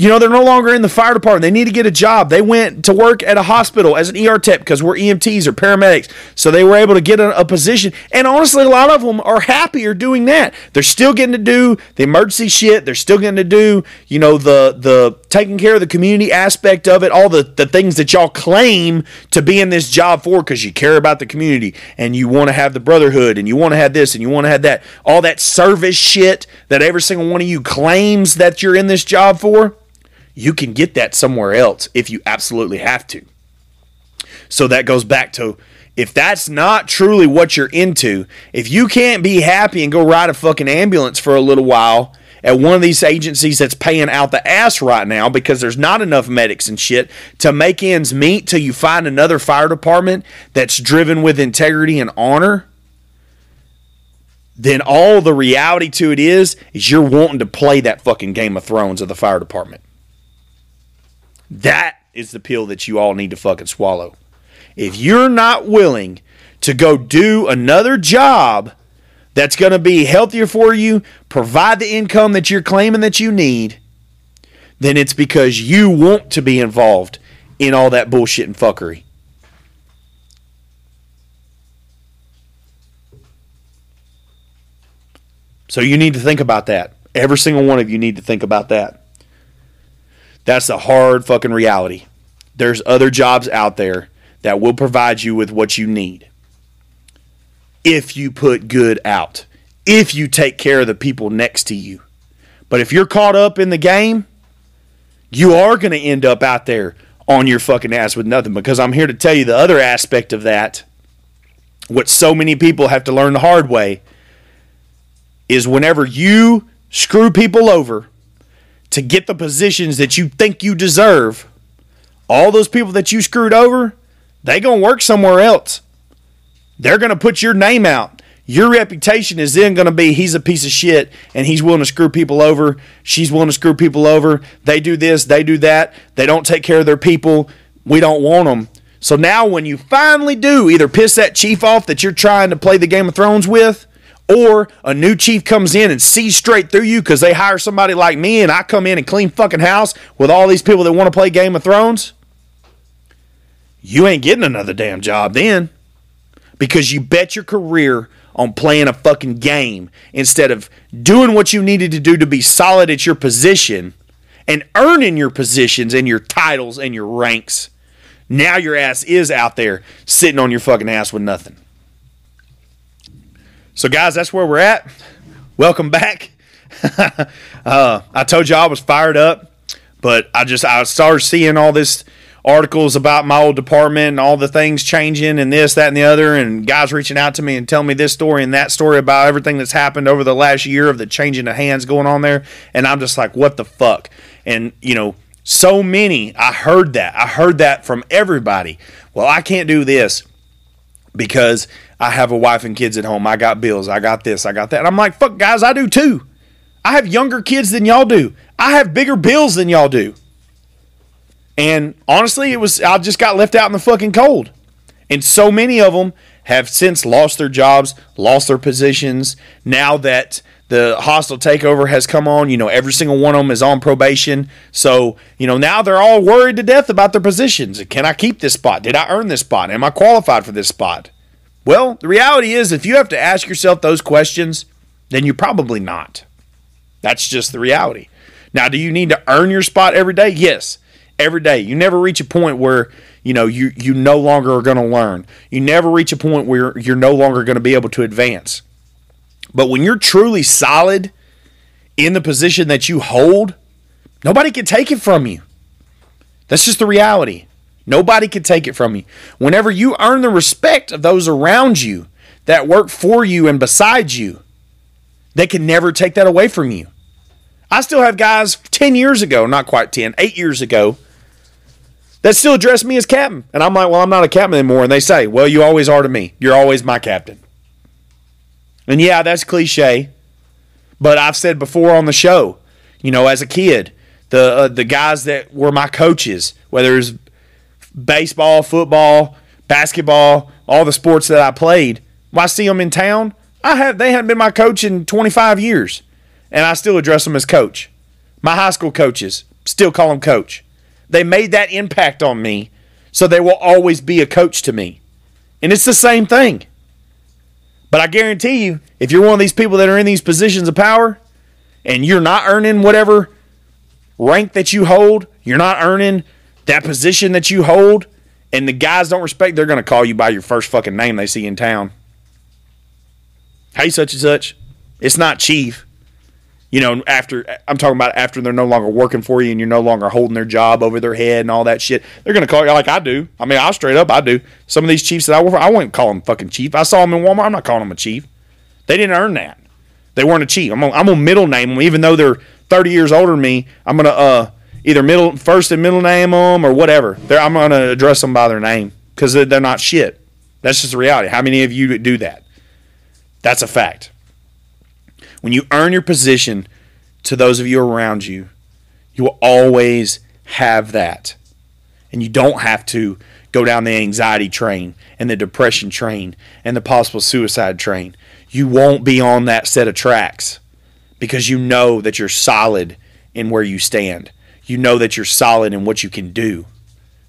You know, they're no longer in the fire department. They need to get a job. They went to work at a hospital as an ER tech because we're EMTs or paramedics. So they were able to get a, a, position. And honestly, a lot of them are happier doing that. They're still getting to do the emergency shit. They're still getting to do, you know, the the taking care of the community aspect of it, all the, the things that y'all claim to be in this job for because you care about the community and you want to have the brotherhood and you want to have this and you want to have that. All that service shit that every single one of you claims that you're in this job for you can get that somewhere else if you absolutely have to. So that goes back to if that's not truly what you're into, if you can't be happy and go ride a fucking ambulance for a little while at one of these agencies that's paying out the ass right now because there's not enough medics and shit to make ends meet till you find another fire department that's driven with integrity and honor, then all the reality to it is is you're wanting to play that fucking Game of Thrones of the fire department. That is the pill that you all need to fucking swallow. If you're not willing to go do another job that's going to be healthier for you, provide the income that you're claiming that you need, then it's because you want to be involved in all that bullshit and fuckery. So you need to think about that. Every single one of you need to think about that. That's the hard fucking reality. There's other jobs out there that will provide you with what you need. If you put good out, if you take care of the people next to you. But if you're caught up in the game, you are going to end up out there on your fucking ass with nothing because I'm here to tell you the other aspect of that. What so many people have to learn the hard way is whenever you screw people over to get the positions that you think you deserve, all those people that you screwed over, they going to work somewhere else. They're going to put your name out. Your reputation is then going to be he's a piece of shit and he's willing to screw people over. She's willing to screw people over. They do this, they do that. They don't take care of their people. We don't want them. So now, when you finally do either piss that chief off that you're trying to play the Game of Thrones with, or a new chief comes in and sees straight through you because they hire somebody like me and I come in and clean fucking house with all these people that want to play Game of Thrones, you ain't getting another damn job then because you bet your career on playing a fucking game instead of doing what you needed to do to be solid at your position and earning your positions and your titles and your ranks. Now your ass is out there sitting on your fucking ass with nothing. So, guys, that's where we're at. Welcome back. uh, I told you I was fired up, but I just I started seeing all this articles about my old department and all the things changing and this, that, and the other, and guys reaching out to me and telling me this story and that story about everything that's happened over the last year of the changing of hands going on there. And I'm just like, what the fuck? And, you know, so many, I heard that. I heard that from everybody. Well, I can't do this because I have a wife and kids at home. I got bills. I got this. I got that. And I'm like, fuck, guys, I do too. I have younger kids than y'all do. I have bigger bills than y'all do. And honestly, it was I just got left out in the fucking cold. And so many of them have since lost their jobs, lost their positions. Now that the hostile takeover has come on, you know, every single one of them is on probation. So, you know, now they're all worried to death about their positions. Can I keep this spot? Did I earn this spot? Am I qualified for this spot? Well, the reality is if you have to ask yourself those questions, then you're probably not. That's just the reality. Now, do you need to earn your spot every day? Yes every day. You never reach a point where you know you you no longer are going to learn. You never reach a point where you're no longer going to be able to advance. But when you're truly solid in the position that you hold, nobody can take it from you. That's just the reality. Nobody can take it from you. Whenever you earn the respect of those around you that work for you and beside you, they can never take that away from you. I still have guys 10 years ago, not quite 10, 8 years ago, that still address me as captain. And I'm like, well, I'm not a captain anymore. And they say, well, you always are to me. You're always my captain. And yeah, that's cliche. But I've said before on the show, you know, as a kid, the uh, the guys that were my coaches, whether it's baseball, football, basketball, all the sports that I played, when I see them in town, I have they hadn't been my coach in 25 years, and I still address them as coach. My high school coaches still call them coach. They made that impact on me, so they will always be a coach to me. And it's the same thing. But I guarantee you, if you're one of these people that are in these positions of power and you're not earning whatever rank that you hold, you're not earning that position that you hold, and the guys don't respect, they're going to call you by your first fucking name they see in town. Hey, such and such. It's not chief you know, after I'm talking about after they're no longer working for you and you're no longer holding their job over their head and all that shit, they're gonna call you like I do. I mean, I'll straight up, I do. Some of these chiefs that I work for, I wouldn't call them fucking chief. I saw them in Walmart. I'm not calling them a chief. They didn't earn that. They weren't a chief. I'm gonna, I'm middle name them, even though they're 30 years older than me. I'm gonna uh either middle first and middle name them or whatever. They're, I'm gonna address them by their name because they're not shit. That's just the reality. How many of you do that? That's a fact. When you earn your position to those of you around you. You will always have that. And you don't have to go down the anxiety train and the depression train and the possible suicide train. You won't be on that set of tracks because you know that you're solid in where you stand. You know that you're solid in what you can do.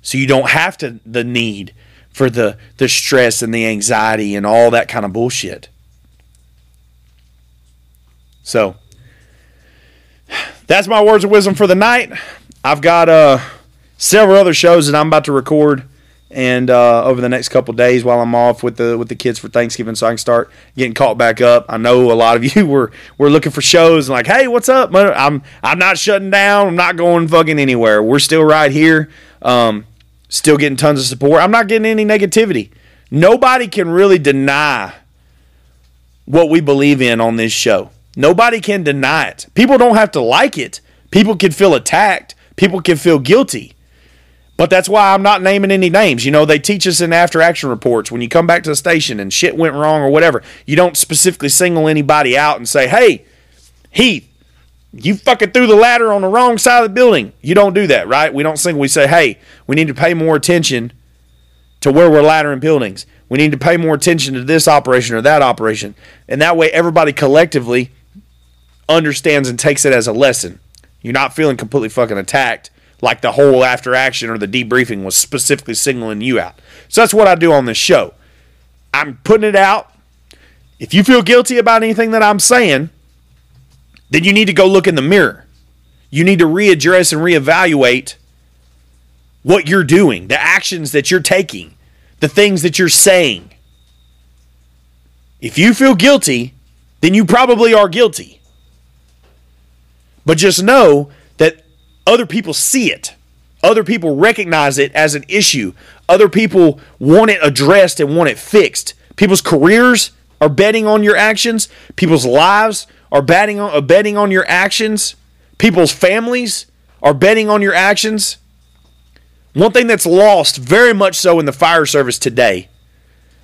So you don't have to the need for the the stress and the anxiety and all that kind of bullshit. So that's my words of wisdom for the night. I've got uh, several other shows that I'm about to record and uh, over the next couple days while I'm off with the with the kids for Thanksgiving, so I can start getting caught back up. I know a lot of you were were looking for shows and like, hey, what's up? I'm I'm not shutting down. I'm not going fucking anywhere. We're still right here. Um, still getting tons of support. I'm not getting any negativity. Nobody can really deny what we believe in on this show. Nobody can deny it. People don't have to like it. People can feel attacked. People can feel guilty. But that's why I'm not naming any names. You know, they teach us in after action reports when you come back to the station and shit went wrong or whatever, you don't specifically single anybody out and say, hey, Heath, you fucking threw the ladder on the wrong side of the building. You don't do that, right? We don't single. We say, hey, we need to pay more attention to where we're laddering buildings. We need to pay more attention to this operation or that operation. And that way, everybody collectively understands and takes it as a lesson. You're not feeling completely fucking attacked like the whole after action or the debriefing was specifically signaling you out. So that's what I do on this show. I'm putting it out. If you feel guilty about anything that I'm saying, then you need to go look in the mirror. You need to readdress and reevaluate what you're doing, the actions that you're taking, the things that you're saying. If you feel guilty, then you probably are guilty. But just know other people see it. Other people recognize it as an issue. Other people want it addressed and want it fixed. People's careers are betting on your actions. People's lives are betting on, uh, betting on your actions. People's families are betting on your actions. One thing that's lost very much so in the fire service today,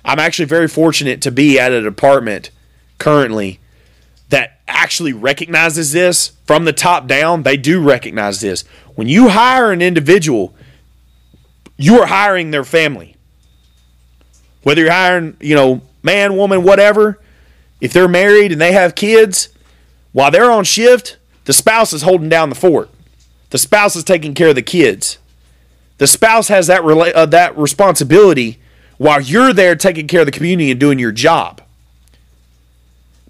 I'm actually very fortunate to be at a department currently actually recognizes this from the top down. They do recognize this. When you hire an individual, you are hiring their family. Whether you're hiring, you know, man, woman, whatever, if they're married and they have kids, while they're on shift, the spouse is holding down the fort. The spouse is taking care of the kids. The spouse has that rela- uh, that responsibility while you're there taking care of the community and doing your job.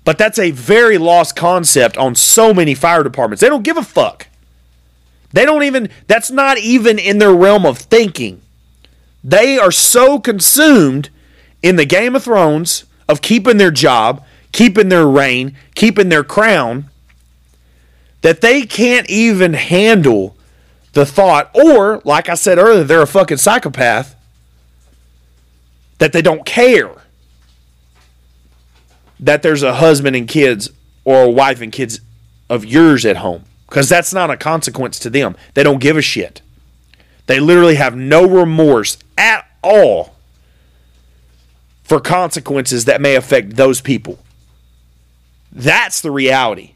But that's a very lost concept on so many fire departments. They don't give a fuck. They don't even that's not even in their realm of thinking. They are so consumed in the Game of Thrones of keeping their job, keeping their reign, keeping their crown that they can't even handle the thought, or like I said earlier, they're a fucking psychopath, that they don't care that there's a husband and kids or a wife and kids of yours at home because that's not a consequence to them. They don't give a shit. They literally have no remorse at all for consequences that may affect those people. That's the reality.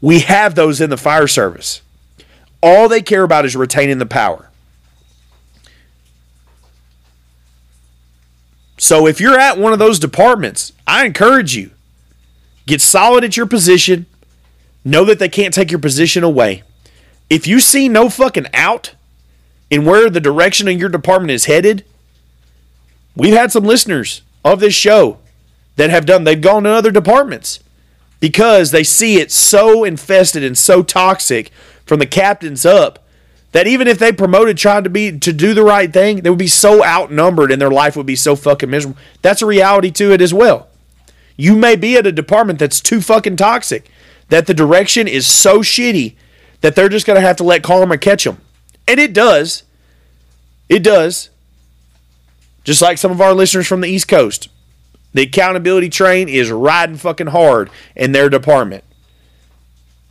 We have those in the fire service. All they care about is retaining the power. So if you're at one of those departments, I encourage you get solid at your position. Know that they can't take your position away. If you see no fucking out in where the direction of your department is headed, we've had some listeners of this show that have done they've gone to other departments because they see it so infested and so toxic from the captains up that even if they promoted trying to be to do the right thing, they would be so outnumbered and their life would be so fucking miserable. That's a reality to it as well. You may be at a department that's too fucking toxic, that the direction is so shitty that they're just going to have to let karma catch them. And it does. It does. Just like some of our listeners from the East Coast. The accountability train is riding fucking hard in their department.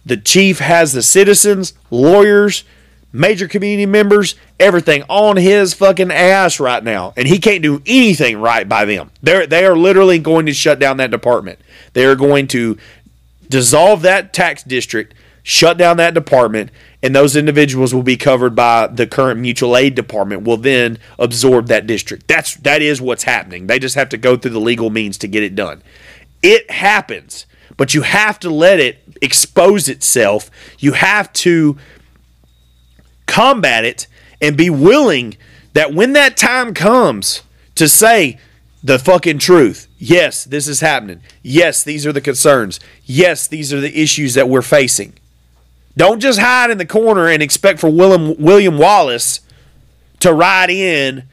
The chief has the citizens, lawyers, major community members, everything on his fucking ass right now, and he can't do anything right by them. They're they are literally going to shut down that department. They are going to dissolve that tax district, shut down that department, and those individuals will be covered by the current mutual aid department. Will then absorb that district. That's that is what's happening. They just have to go through the legal means to get it done. It happens, but you have to let it expose itself. You have to combat it and be willing that when that time comes to say the fucking truth, yes, this is happening. Yes, these are the concerns. Yes, these are the issues that we're facing. Don't just hide in the corner and expect for William William Wallace to ride in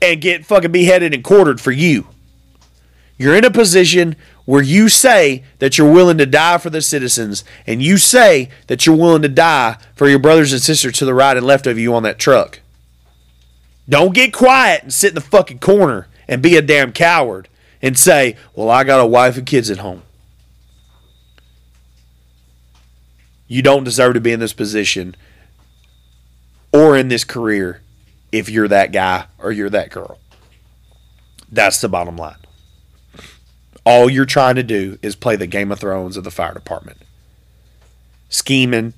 and get fucking beheaded and quartered for you. You're in a position where you say that you're willing to die for the citizens and you say that you're willing to die for your brothers and sisters to the right and left of you on that truck. Don't get quiet and sit in the fucking corner and be a damn coward and say, Well, I got a wife and kids at home. You don't deserve to be in this position or in this career if you're that guy or you're that girl. That's the bottom line. All you're trying to do is play the Game of Thrones of the fire department. Scheming,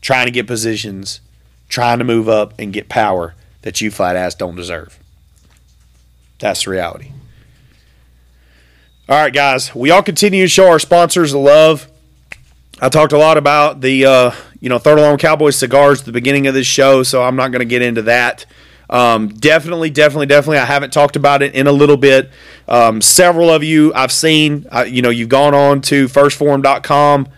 trying to get positions, trying to move up and get power that you flat ass don't deserve. That's the reality. All right, guys, we all continue to show our sponsors the love. I talked a lot about the uh, you know Third Alarm Cowboys cigars at the beginning of this show, so I'm not going to get into that. Um, definitely, definitely, definitely. I haven't talked about it in a little bit. Um, several of you I've seen, uh, you know, you've gone on to firstform.com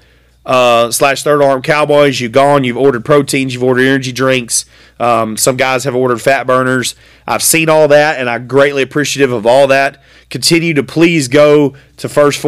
uh, slash third alarm cowboys. You've gone, you've ordered proteins, you've ordered energy drinks. Um, some guys have ordered fat burners. I've seen all that, and I'm greatly appreciative of all that. Continue to please go to First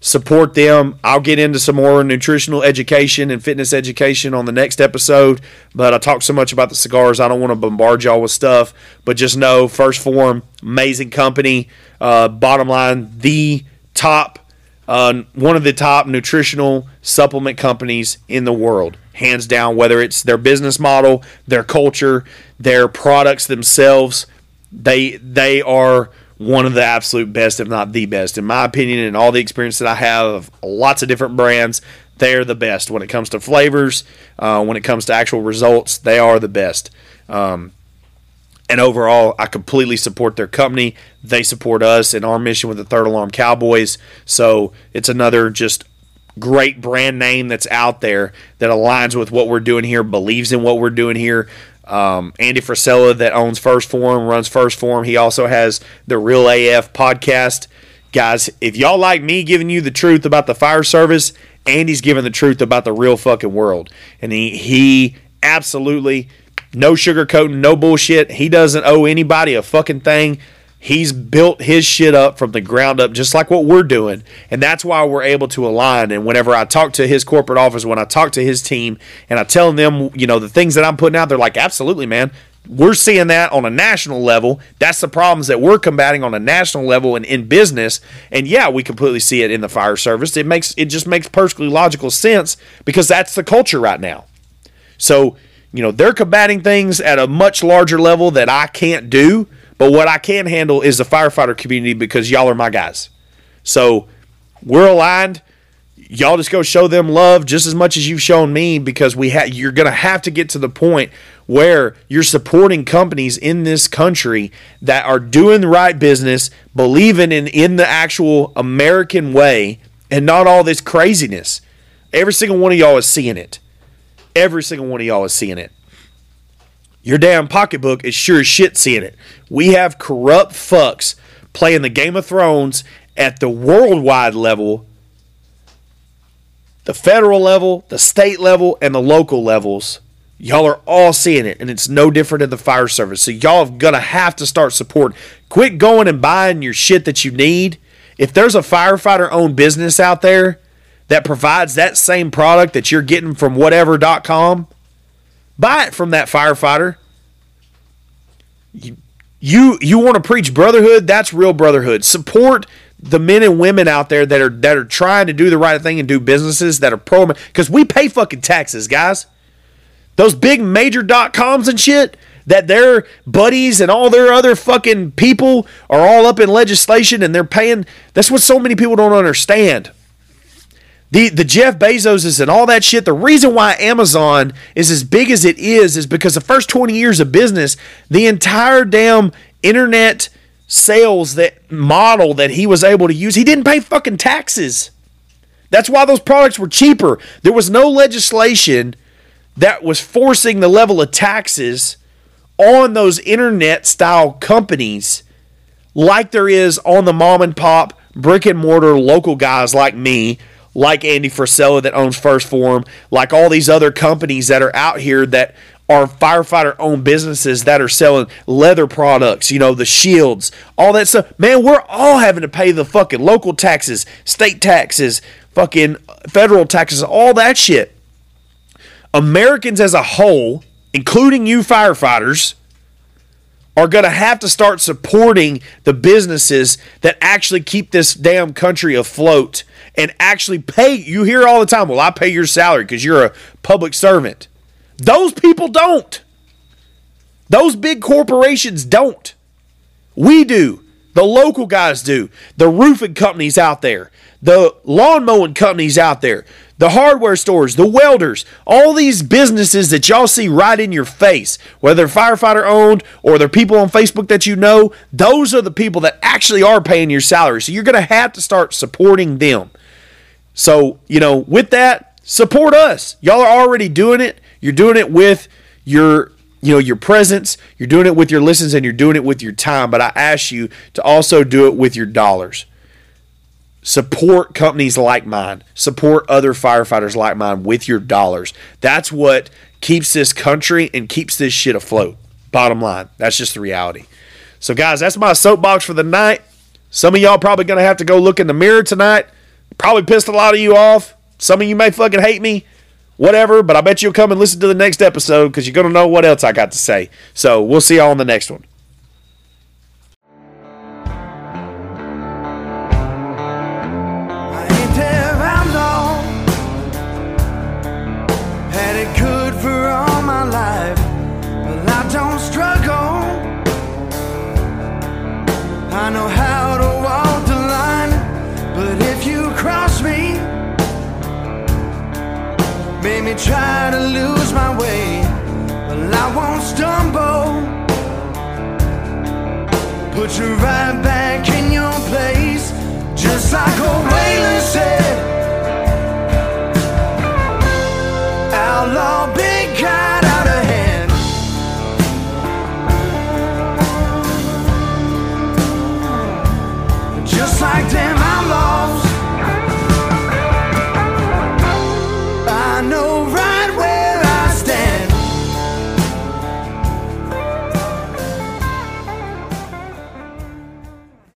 support them. I'll get into some more nutritional education and fitness education on the next episode, but I talk so much about the cigars, I don't want to bombard y'all with stuff. But just know, First Form, amazing company. Uh, bottom line, the top, uh, one of the top nutritional supplement companies in the world, hands down. Whether it's their business model, their culture, their products themselves, they they are one of the absolute best, if not the best, in my opinion, and all the experience that I have of lots of different brands. They're the best when it comes to flavors. Uh, when it comes to actual results, they are the best. Um, and overall, I completely support their company. They support us in our mission with the Third Alarm Cowboys. So it's another just great brand name that's out there that aligns with what we're doing here, believes in what we're doing here. Um, Andy Frisella that owns First Form runs First Form. He also has the Real AF podcast. Guys, if y'all like me giving you the truth about the fire service, Andy's giving the truth about the real fucking world. And he he absolutely no sugarcoating, no bullshit. He doesn't owe anybody a fucking thing. He's built his shit up from the ground up, just like what we're doing. And that's why we're able to align. And whenever I talk to his corporate office, when I talk to his team, and I tell them, you know, the things that I'm putting out, they're like, absolutely, man. We're seeing that on a national level. That's the problems that we're combating on a national level and in business. And yeah, we completely see it in the fire service. It makes it just makes perfectly logical sense because that's the culture right now. So, you know, they're combating things at a much larger level that I can't do but what I can handle is the firefighter community because y'all are my guys. So we're aligned. Y'all just go show them love just as much as you've shown me because we ha- you're going to have to get to the point where you're supporting companies in this country that are doing the right business, believing in in the actual American way and not all this craziness. Every single one of y'all is seeing it. Every single one of y'all is seeing it. Your damn pocketbook is sure as shit seeing it. We have corrupt fucks playing the Game of Thrones at the worldwide level, the federal level, the state level, and the local levels. Y'all are all seeing it, and it's no different in the fire service. So y'all are gonna have to start support. Quit going and buying your shit that you need. If there's a firefighter owned business out there that provides that same product that you're getting from whatever.com, Buy it from that firefighter. You you, you want to preach brotherhood? That's real brotherhood. Support the men and women out there that are that are trying to do the right thing and do businesses that are pro because we pay fucking taxes, guys. Those big major dot coms and shit that their buddies and all their other fucking people are all up in legislation and they're paying. That's what so many people don't understand. The the Jeff Bezoses and all that shit. The reason why Amazon is as big as it is is because the first 20 years of business, the entire damn internet sales that model that he was able to use, he didn't pay fucking taxes. That's why those products were cheaper. There was no legislation that was forcing the level of taxes on those internet style companies like there is on the mom and pop brick and mortar local guys like me like Andy Frisella that owns First Form, like all these other companies that are out here that are firefighter owned businesses that are selling leather products, you know, the shields, all that stuff. Man, we're all having to pay the fucking local taxes, state taxes, fucking federal taxes, all that shit. Americans as a whole, including you firefighters, are going to have to start supporting the businesses that actually keep this damn country afloat and actually pay. You hear all the time, well, I pay your salary because you're a public servant. Those people don't. Those big corporations don't. We do. The local guys do. The roofing companies out there, the lawn mowing companies out there, the hardware stores, the welders, all these businesses that y'all see right in your face, whether firefighter owned or they're people on Facebook that you know, those are the people that actually are paying your salary. So you're going to have to start supporting them. So, you know, with that, support us. Y'all are already doing it. You're doing it with your you know your presence you're doing it with your listens and you're doing it with your time but i ask you to also do it with your dollars support companies like mine. Support other firefighters like mine with your dollars. That's what keeps this country and keeps this shit afloat. Bottom line that's just the reality. So guys that's my soapbox for the night. Some of y'all probably gonna have to go look in the mirror tonight. Probably pissed a lot of you off. Some of you may fucking hate me. Whatever, but I bet you'll come and listen to the next episode because you're going to know what else I got to say. So we'll see y'all on the next one. Try to lose my way, well I won't stumble. Put you right back in your place, just like a whaler said. Outlaw